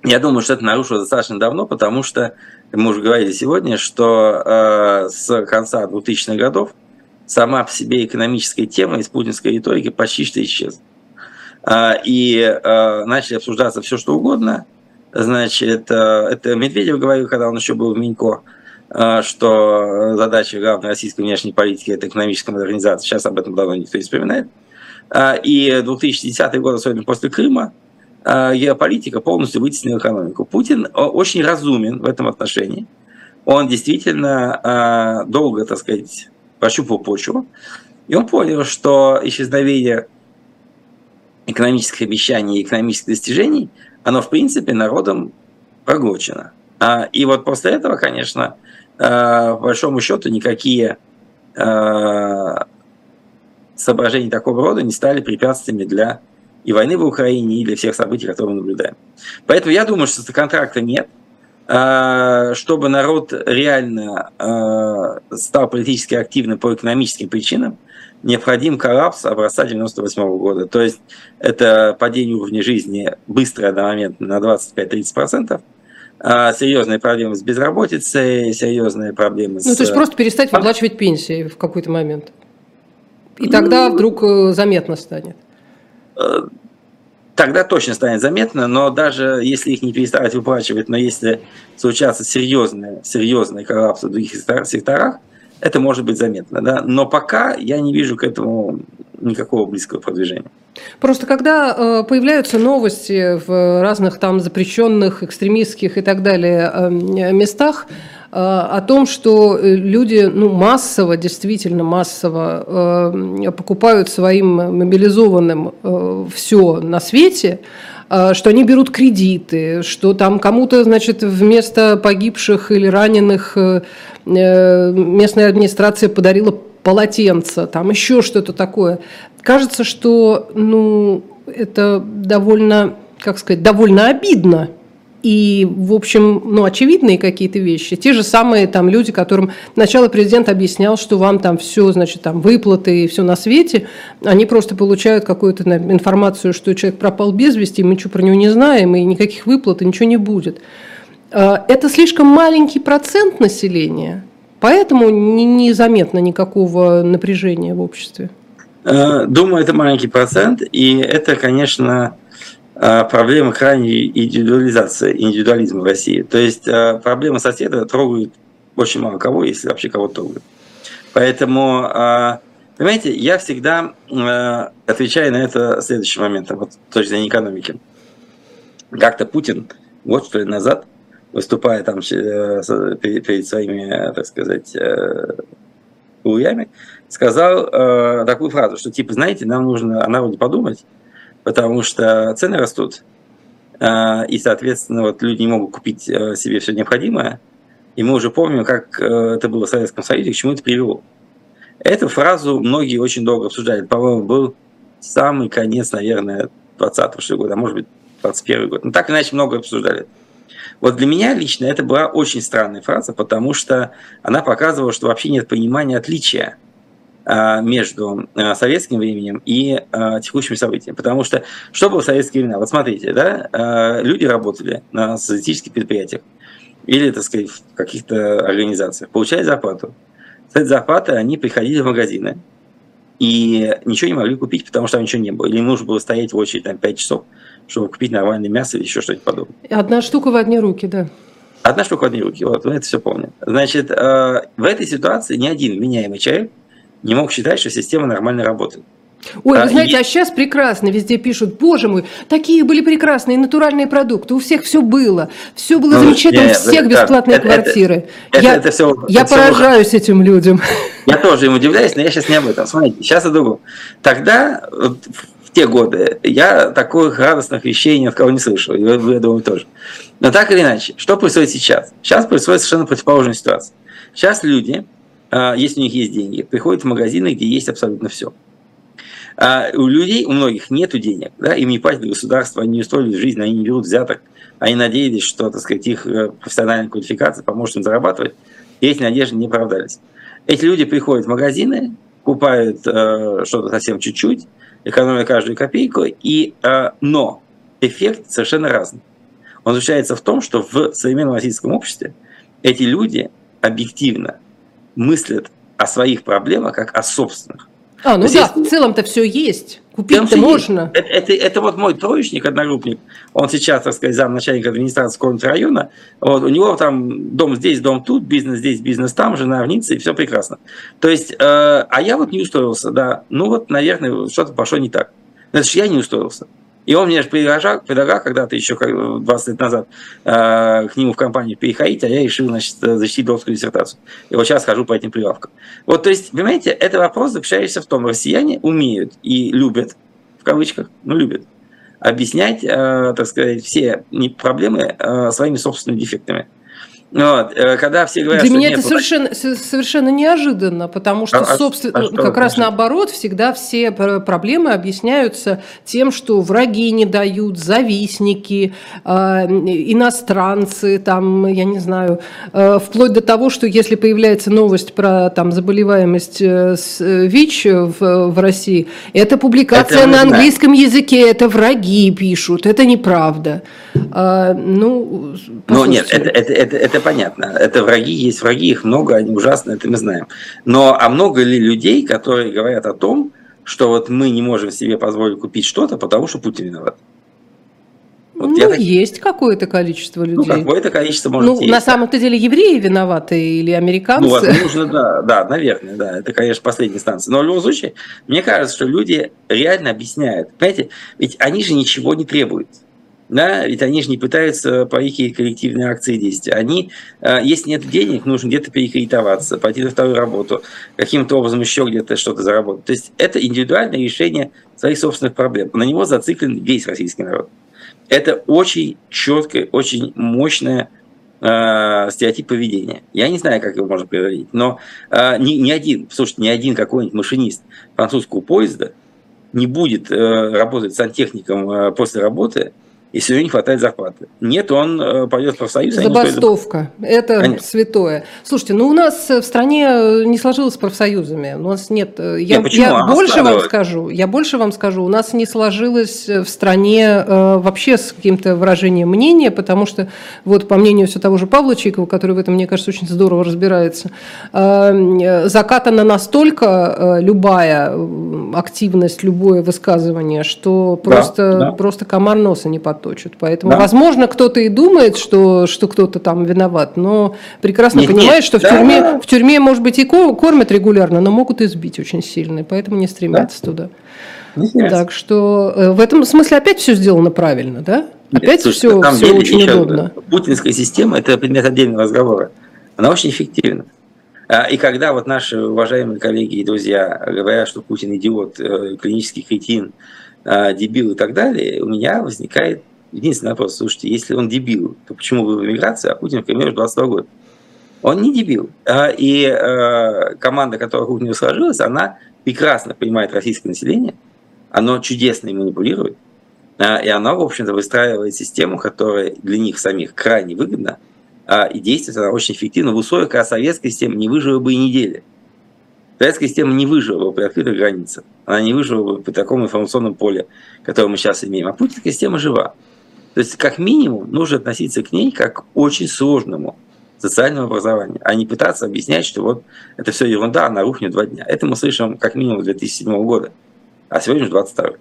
B: я думаю, что это нарушилось достаточно давно, потому что мы уже говорили сегодня, что э, с конца 2000-х годов сама по себе экономическая тема из путинской риторики почти что исчезла. Э, и э, начали обсуждаться все, что угодно. Значит, э, это Медведев говорил, когда он еще был в Минько, что задача главной российской внешней политики – это экономическая модернизация. Сейчас об этом давно никто не вспоминает. И 2010 год, особенно после Крыма, а, геополитика полностью вытеснила экономику. Путин очень разумен в этом отношении. Он действительно а, долго, так сказать, пощупал почву. И он понял, что исчезновение экономических обещаний и экономических достижений, оно, в принципе, народом проглочено. А, и вот после этого, конечно, по большому счету, никакие соображения такого рода не стали препятствиями для и войны в Украине, и для всех событий, которые мы наблюдаем. Поэтому я думаю, что контракта нет. А, чтобы народ реально а, стал политически активным по экономическим причинам, необходим коллапс образца 98 года. То есть это падение уровня жизни быстро одномоментно на 25-30%, а, серьезные проблемы с безработицей, серьезные проблемы с...
A: Ну, то есть просто перестать выплачивать пенсии в какой-то момент. И тогда вдруг э, заметно станет.
B: Тогда точно станет заметно, но даже если их не переставать выплачивать, но если случатся серьезные, серьезные коллапсы в других секторах, это может быть заметно. Да? Но пока я не вижу к этому никакого близкого продвижения.
A: Просто когда э, появляются новости в разных там запрещенных, экстремистских и так далее э, местах, о том, что э, люди ну, массово, действительно массово э, покупают своим мобилизованным все на свете, что они берут кредиты, что там кому-то, значит, вместо погибших или раненых местная администрация подарила полотенце, там еще что-то такое. Кажется, что ну, это довольно, как сказать, довольно обидно и, в общем, ну, очевидные какие-то вещи. Те же самые там люди, которым сначала президент объяснял, что вам там все, значит, там выплаты и все на свете, они просто получают какую-то информацию, что человек пропал без вести, мы ничего про него не знаем, и никаких выплат, и ничего не будет. А, это слишком маленький процент населения, поэтому незаметно никакого напряжения в обществе.
B: Э, думаю, это маленький процент, и это, конечно, проблема крайней индивидуализации, индивидуализма в России. То есть а, проблема соседа трогает очень мало кого, если вообще кого трогает. Поэтому, а, понимаете, я всегда отвечаю на это следующим моментом, вот с точки зрения экономики. Как-то Путин год что ли назад, выступая там э, перед своими, так сказать, уями, э, сказал э, такую фразу, что типа, знаете, нам нужно о народе подумать, потому что цены растут, а, и, соответственно, вот люди не могут купить э, себе все необходимое. И мы уже помним, как э, это было в Советском Союзе, к чему это привело. Эту фразу многие очень долго обсуждали. По-моему, был самый конец, наверное, 20 го года, а может быть, 21 год. Но так или иначе много обсуждали. Вот для меня лично это была очень странная фраза, потому что она показывала, что вообще нет понимания отличия между а, советским временем и а, текущими событиями. Потому что что было в советские времена? Вот смотрите, да, люди работали на социалистических предприятиях или, так сказать, в каких-то организациях, получали зарплату. С этой зарплаты они приходили в магазины и ничего не могли купить, потому что там ничего не было. Или им нужно было стоять в очередь там 5 часов, чтобы купить нормальное мясо или еще что-нибудь подобное.
A: Одна штука в одни руки, да.
B: Одна штука в одни руки, вот, мы это все помним. Значит, э, в этой ситуации ни один меняемый человек не мог считать, что система нормально работает.
A: Ой, вы знаете, и... а сейчас прекрасно, везде пишут, боже мой, такие были прекрасные натуральные продукты, у всех все было, все было ну, замечательно, нет, у всех это, бесплатные это, квартиры. Это, я это все, я это поражаюсь все... этим людям.
B: Я тоже им удивляюсь, но я сейчас не об этом. Смотрите, сейчас о другом. Тогда, в те годы, я таких радостных вещей ни от кого не слышал, и вы, я думаю, тоже. Но так или иначе, что происходит сейчас? Сейчас происходит совершенно противоположная ситуация. Сейчас люди, а, если у них есть деньги, приходят в магазины, где есть абсолютно все. А у людей, у многих нет денег, да, им не платит государство, они не устроили жизнь, они не берут взяток, они надеялись, что, так сказать, их э, профессиональная квалификация поможет им зарабатывать, и эти надежды не оправдались. Эти люди приходят в магазины, покупают э, что-то совсем чуть-чуть, экономя каждую копейку, и, э, но эффект совершенно разный. Он заключается в том, что в современном российском обществе эти люди объективно мыслят о своих проблемах как о собственных.
A: А, ну да, есть, в целом-то все есть. Купить-то можно.
B: Это, это, это вот мой троечник, одногруппник. Он сейчас, так сказать, зам начальника администрации какого района. Вот, у него там дом здесь, дом тут, бизнес здесь, бизнес там, жена в Ницце, и все прекрасно. То есть, э, а я вот не устроился, да. Ну вот, наверное, что-то пошло не так. Значит, я не устроился. И он мне же предлагал, предлагал когда-то еще 20 лет назад э, к нему в компанию переходить, а я решил значит, защитить докторскую диссертацию. И вот сейчас хожу по этим прилавкам. Вот, то есть, понимаете, это вопрос, заключающийся в том, россияне умеют и любят, в кавычках, ну, любят, объяснять, э, так сказать, все проблемы э, своими собственными дефектами. Вот, э, когда все говорят,
A: Для меня это совершенно, совершенно неожиданно, потому что, а, а собственно, а что, как раз значит? наоборот, всегда все проблемы объясняются тем, что враги не дают, завистники, э, иностранцы, там, я не знаю, э, вплоть до того, что если появляется новость про там, заболеваемость э, э ВИЧ в, в России, это публикация это на английском знаем. языке, это враги пишут, это неправда. Э, ну,
B: Но нет, это, это, это, это это понятно. Это враги, есть враги, их много, они ужасные, это мы знаем. Но а много ли людей, которые говорят о том, что вот мы не можем себе позволить купить что-то, потому что Путин виноват?
A: Вот ну, так... есть какое-то количество ну, людей.
B: Ну, какое-то количество может
A: Ну, есть. на самом-то деле евреи виноваты или американцы? Ну,
B: возможно, да, да, наверное, да. Это, конечно, последняя станция. Но в любом случае, мне кажется, что люди реально объясняют. Понимаете, ведь они же ничего не требуют. Да, ведь они же не пытаются по их коллективные акции действия. Они, э, если нет денег, нужно где-то перекредитоваться, пойти на вторую работу, каким-то образом еще где-то что-то заработать. То есть это индивидуальное решение своих собственных проблем. На него зациклен весь российский народ. Это очень четкое, очень мощное э, стереотип поведения. Я не знаю, как его можно преодолеть, но э, ни, ни один, слушайте, ни один какой-нибудь машинист французского поезда не будет э, работать сантехником э, после работы, если у него не хватает зарплаты. Нет, он э, пойдет в профсоюз.
A: Забастовка. Это Конечно. святое. Слушайте, ну у нас в стране э, не сложилось с профсоюзами. У нас нет... Э, я, нет, я больше вам скажу. Я больше вам скажу. У нас не сложилось в стране э, вообще с каким-то выражением мнения, потому что, вот по мнению все того же Павла Чикова, который в этом, мне кажется, очень здорово разбирается, э, закатана настолько э, любая активность, любое высказывание, что просто, да, просто комар носа не потом точат. Поэтому, да. возможно, кто-то и думает, что, что кто-то там виноват, но прекрасно нет, понимает, нет. что в, да, тюрьме, да. в тюрьме, может быть, и кормят регулярно, но могут избить очень сильно, поэтому не стремятся да. туда. Не так что э, в этом смысле опять все сделано правильно, да? Опять Слушайте, все, все деле очень удобно.
B: Путинская система – это предмет отдельного разговора. Она очень эффективна. А, и когда вот наши уважаемые коллеги и друзья говорят, что Путин идиот, э, клинический кретин, дебил и так далее, у меня возникает единственный вопрос. Слушайте, если он дебил, то почему вы в эмиграции, а Путин в Кремле 22 года? Он не дебил. А, и а, команда, которая вокруг него сложилась, она прекрасно понимает российское население, оно чудесно манипулирует, А, и она, в общем-то, выстраивает систему, которая для них самих крайне выгодна, а, и действует она очень эффективно в условиях, когда советская система не выжила бы и недели. Советская система не выжила бы при открытых границах. Она не выжила бы при таком информационном поле, которое мы сейчас имеем. А путинская система жива. То есть, как минимум, нужно относиться к ней как к очень сложному социальному образованию, а не пытаться объяснять, что вот это все ерунда, она рухнет два дня. Это мы слышим как минимум с 2007 года, а сегодня уже 22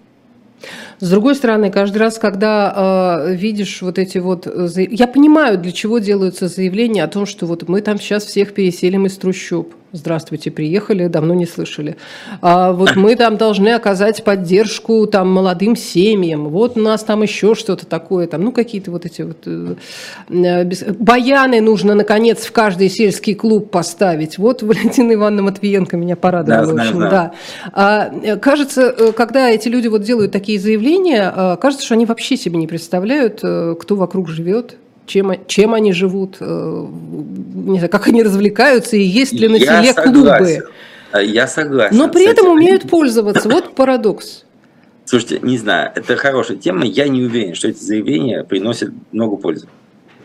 A: с другой стороны, каждый раз, когда э, видишь вот эти вот... Э, я понимаю, для чего делаются заявления о том, что вот мы там сейчас всех переселим из трущоб. Здравствуйте, приехали, давно не слышали. А вот мы там должны оказать поддержку там молодым семьям. Вот у нас там еще что-то такое, там, ну какие-то вот эти вот э, э без... баяны нужно наконец в каждый сельский клуб поставить. Вот Валентина Ивановна Матвиенко меня порадовала. Да, знаю, знаю. Да. А, э, кажется, когда эти люди вот делают такие заявления, кажется, что они вообще себе не представляют, кто вокруг живет, чем, чем они живут, э, не знаю, как они развлекаются, и есть ли на селе клубы.
B: Я согласен.
A: Но при этом умеют пользоваться. Вот парадокс.
B: Слушайте, не знаю, это хорошая тема. Я не уверен, что эти заявления приносят много пользы,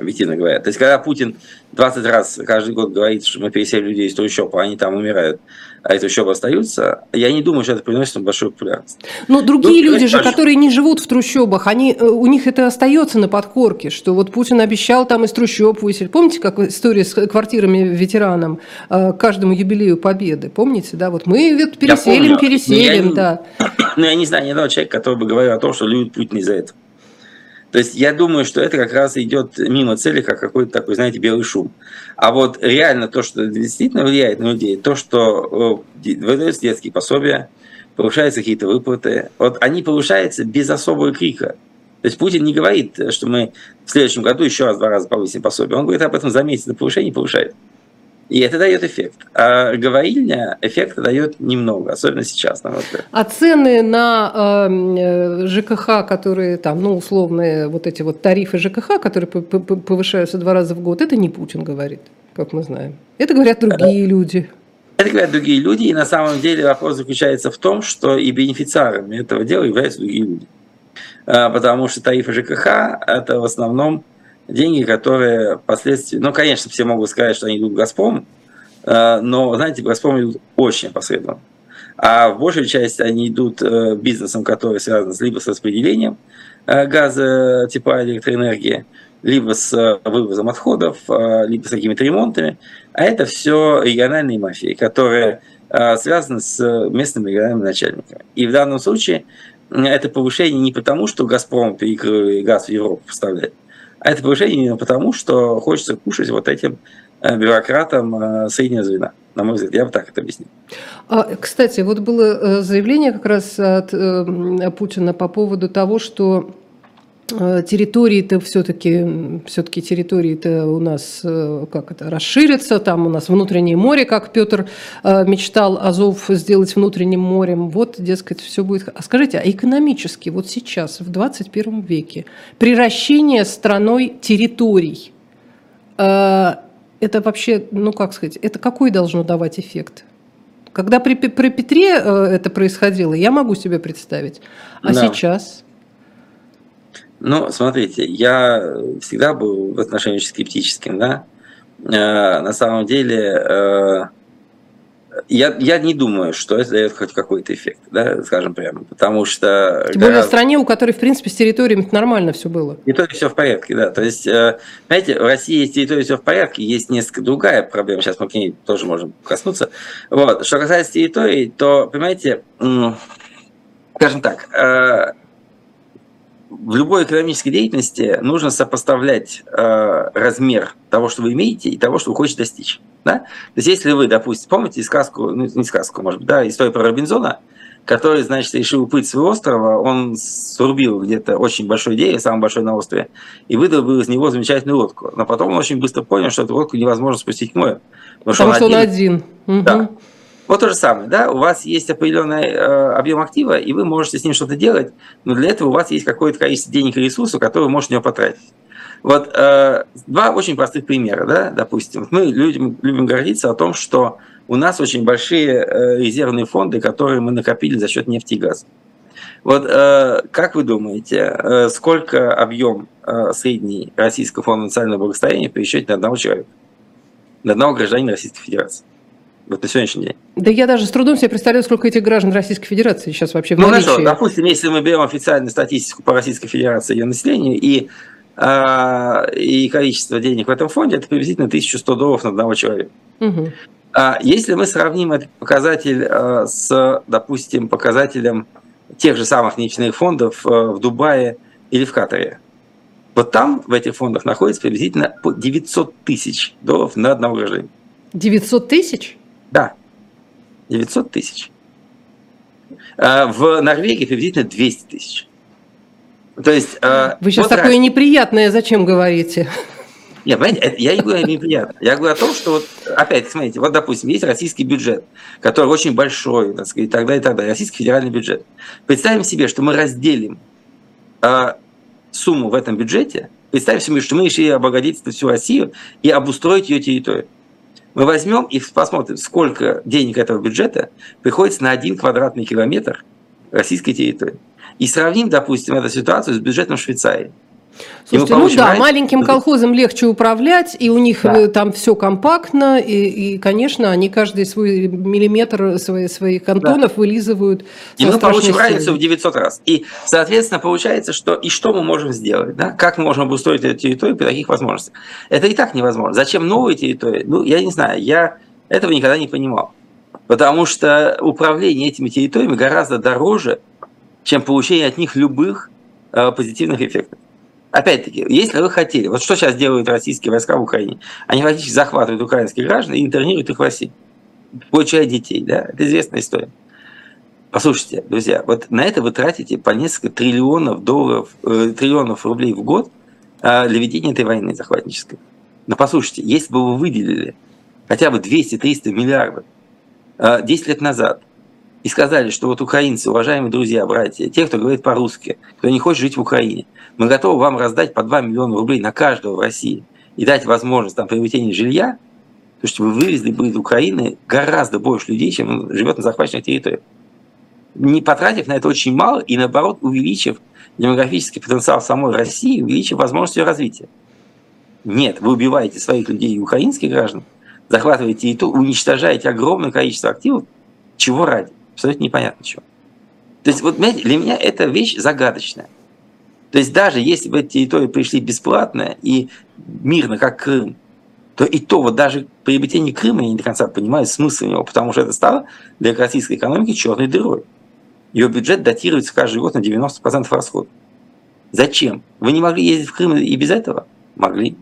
B: объективно говоря. То есть, когда Путин 20 раз каждый год говорит, что мы переселим людей из трущоб, а они там умирают, а это трущобы остаются, я не думаю, что это приносит им большую популярность.
A: Но другие ну, люди же, которые не живут в трущобах, они, э, у них это остается на подкорке, что вот Путин обещал там из трущоб выселить. Помните, как история с квартирами ветеранам э, каждому юбилею Победы? Помните, да? Вот мы вот переселим, переселим,
B: я,
A: да.
B: Ну, я не знаю ни одного человека, который бы говорил о том, что любит Путин из-за этого. То есть я думаю, что это как раз идет мимо цели, как какой-то такой, знаете, белый шум. А вот реально то, что действительно влияет на людей, то, что выдаются детские пособия, повышаются какие-то выплаты, вот они повышаются без особого крика. То есть Путин не говорит, что мы в следующем году еще раз два раза повысим пособие. Он говорит об этом за месяц до повышения повышает. И это дает эффект. А говорильня эффекта дает немного, особенно сейчас, на мой взгляд.
A: А цены на э, ЖКХ, которые там, ну, условные вот эти вот тарифы ЖКХ, которые повышаются два раза в год, это не Путин говорит, как мы знаем. Это говорят другие люди.
B: Это говорят другие люди, и на самом деле вопрос заключается в том, что и бенефициарами этого дела являются другие люди. А, потому что тарифы ЖКХ – это в основном деньги, которые впоследствии, ну, конечно, все могут сказать, что они идут в «Газпром», э, но, знаете, в «Газпром» идут очень опосредованно. А в большей части они идут э, бизнесом, который связан либо с распределением э, газа, тепла, электроэнергии, либо с вывозом отходов, либо с какими-то ремонтами. А это все региональные мафии, которые связаны с местными региональными начальниками. И в данном случае это повышение не потому, что «Газпром» перекрыл газ в Европу поставляет, а это повышение именно потому, что хочется кушать вот этим э, бюрократам э, среднего звена. На мой взгляд, я бы так это объяснил.
A: А, кстати, вот было э, заявление как раз от Путина по поводу того, что территории-то все-таки, все-таки территории-то у нас э, как это, расширятся, там у нас внутреннее море, как Петр э, мечтал Азов сделать внутренним морем, вот, дескать, все будет. А скажите, а экономически вот сейчас, в 21 веке, приращение страной территорий, это вообще, ну как сказать, это какой должно давать эффект? Когда при, при Петре это происходило, я могу себе представить, а да. сейчас –
B: ну, смотрите, я всегда был в отношении очень скептическим, да. Э, на самом деле, э, я, я не думаю, что это дает хоть какой-то эффект, да, скажем прямо, потому что...
A: Тем более в стране, у которой, в принципе, с территориями нормально все было.
B: То все в порядке, да. То есть, э, знаете, в России есть территория все в порядке, есть несколько другая проблема, сейчас мы к ней тоже можем коснуться. Вот. Что касается территорий, то, понимаете, скажем так, э, в любой экономической деятельности нужно сопоставлять э, размер того, что вы имеете, и того, что вы хотите достичь. Да? То есть, если вы, допустим, помните сказку, ну, не сказку, может быть, да, историю про Робинзона, который, значит, решил уплыть с своего острова, он срубил где-то очень большое дерево, самое большое на острове, и выдобыл из него замечательную лодку. Но потом он очень быстро понял, что эту лодку невозможно спустить в море.
A: Потому, потому что он один. Он один.
B: Да. Угу. Вот то же самое, да, у вас есть определенный э, объем актива, и вы можете с ним что-то делать, но для этого у вас есть какое-то количество денег и ресурсов, которые вы можете на него потратить. Вот э, два очень простых примера, да, допустим. Мы любим, любим гордиться о том, что у нас очень большие э, резервные фонды, которые мы накопили за счет нефти и газа. Вот э, как вы думаете, э, сколько объем э, средний Российского фонда национального благосостояния при счете на одного человека? На одного гражданина Российской Федерации? Вот на сегодняшний день.
A: Да я даже с трудом себе представляю, сколько этих граждан Российской Федерации сейчас вообще в
B: Ну
A: наличии.
B: хорошо, допустим, если мы берем официальную статистику по Российской Федерации ее населению и, э, и количество денег в этом фонде, это приблизительно 1100 долларов на одного человека.
A: Мгм.
B: А если мы сравним этот показатель э, с, допустим, показателем тех же самых нефтяных фондов э, в Дубае или в Катаре, вот там в этих фондах находится приблизительно по 900 тысяч долларов на одного гражданина.
A: 900 тысяч?
B: Да, 900 тысяч. А В Норвегии приблизительно 200 тысяч. То есть... э,
A: Вы сейчас
B: вот
A: такое
B: разница.
A: неприятное зачем говорите?
B: Нет, понимаете, я не говорю неприятно. Я говорю о том, что вот, опять, смотрите, вот, допустим, есть российский бюджет, который очень большой, так сказать, и так далее, и так далее, российский федеральный бюджет. Представим себе, что мы разделим э, сумму в этом бюджете, представим себе, что мы решили облагодетельствовать всю Россию и обустроить ее территорию. Мы возьмем и посмотрим, сколько денег этого бюджета приходится на один квадратный километр российской территории. И сравним, допустим, эту ситуацию с бюджетом Швейцарии.
A: Слушайте, ну да, маленьким колхозам легче управлять, и у них
B: Да.
A: э, там все компактно, и, и, конечно, они каждый свой миллиметр свои, своих кантонов вылизывают.
B: И мы получим
A: силой.
B: разницу в 900 раз. И, соответственно, получается, что и что мы можем сделать, да? как мы можем обустроить эту территорию при таких возможностях. Это и так невозможно. Зачем новые территории? Ну, я не знаю, я этого никогда не понимал. Потому что управление этими территориями гораздо дороже, чем получение от них любых э, позитивных эффектов. Опять-таки, если вы хотели, вот что сейчас делают российские войска в Украине? Они фактически захватывают украинских граждан и интернируют их в России, получая детей, да? Это известная история. Послушайте, друзья, вот на это вы тратите по несколько триллионов долларов, э, триллионов рублей в год э, для ведения этой войны захватнической. Но послушайте, если бы вы выделили хотя бы 200-300 миллиардов э, 10 лет назад и сказали, что вот украинцы, уважаемые друзья, братья, те, кто говорит по-русски, кто не хочет жить в Украине, мы готовы вам раздать по 2 миллиона рублей на каждого в России и дать возможность там приобретения жилья, то что вы вывезли бы из Украины гораздо больше людей, чем живет на захваченных территориях не потратив на это очень мало и, наоборот, увеличив демографический потенциал самой России, увеличив возможность ее развития. Нет, вы убиваете своих людей и украинских граждан, захватываете и то, уничтожаете огромное количество активов, чего ради? Абсолютно непонятно чего. То есть, вот, для меня эта вещь загадочная. То есть, даже если бы эти территории пришли бесплатно и мирно, как Крым, то и то вот даже приобретение Крыма я не до конца понимаю смысл него, потому что это стало для российской экономики черной дырой. Ее бюджет датируется каждый год на 90% расходов. Зачем? Вы не могли ездить в Крым и без этого? Могли.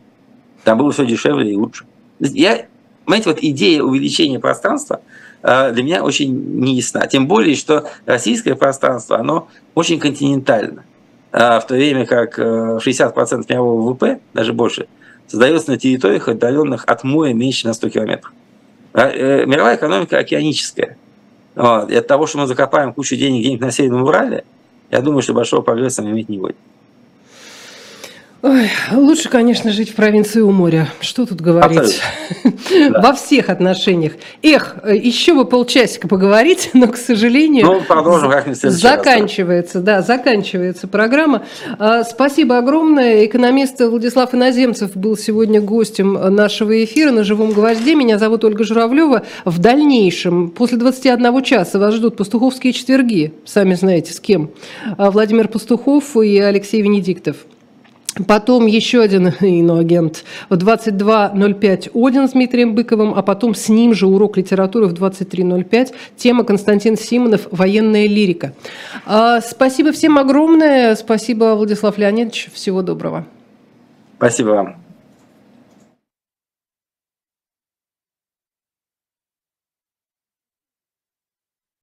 B: Там было все дешевле и лучше. Я, понимаете, вот идея увеличения пространства для меня очень неясна. Тем более, что российское пространство, оно очень континентально. Э, В то время как э, 60% мирового ВВП, даже больше, создается на территориях, отдаленных от моря меньше на 100 километров. Э, Мировая экономика океаническая. Вот. И от того, что мы закопаем кучу денег где-нибудь на Северном Урале, я думаю, что большого прогресса мы иметь не будем.
A: Ой, лучше, конечно, жить в провинции у моря. Что тут говорить?
B: Да.
A: Во всех отношениях. Эх, еще бы полчасика поговорить, но, к сожалению,
B: Ну, продолжим в следующий раз, да.
A: заканчивается, да, заканчивается программа. А, Спасибо огромное. Экономист Владислав Иноземцев был сегодня гостем нашего эфира на «Живом гвозде». Меня зовут Ольга Журавлева. В дальнейшем, после 21 часа, вас ждут пастуховские четверги. Сами знаете, с кем. А, Владимир Пастухов и Алексей Венедиктов. Потом еще один иноагент в 22.05 Один с Дмитрием Быковым, а потом с ним же урок литературы в 23.05. Тема Константин Симонов «Военная лирика». А, Спасибо всем огромное. Спасибо, Владислав Леонидович. Всего доброго.
B: Спасибо вам.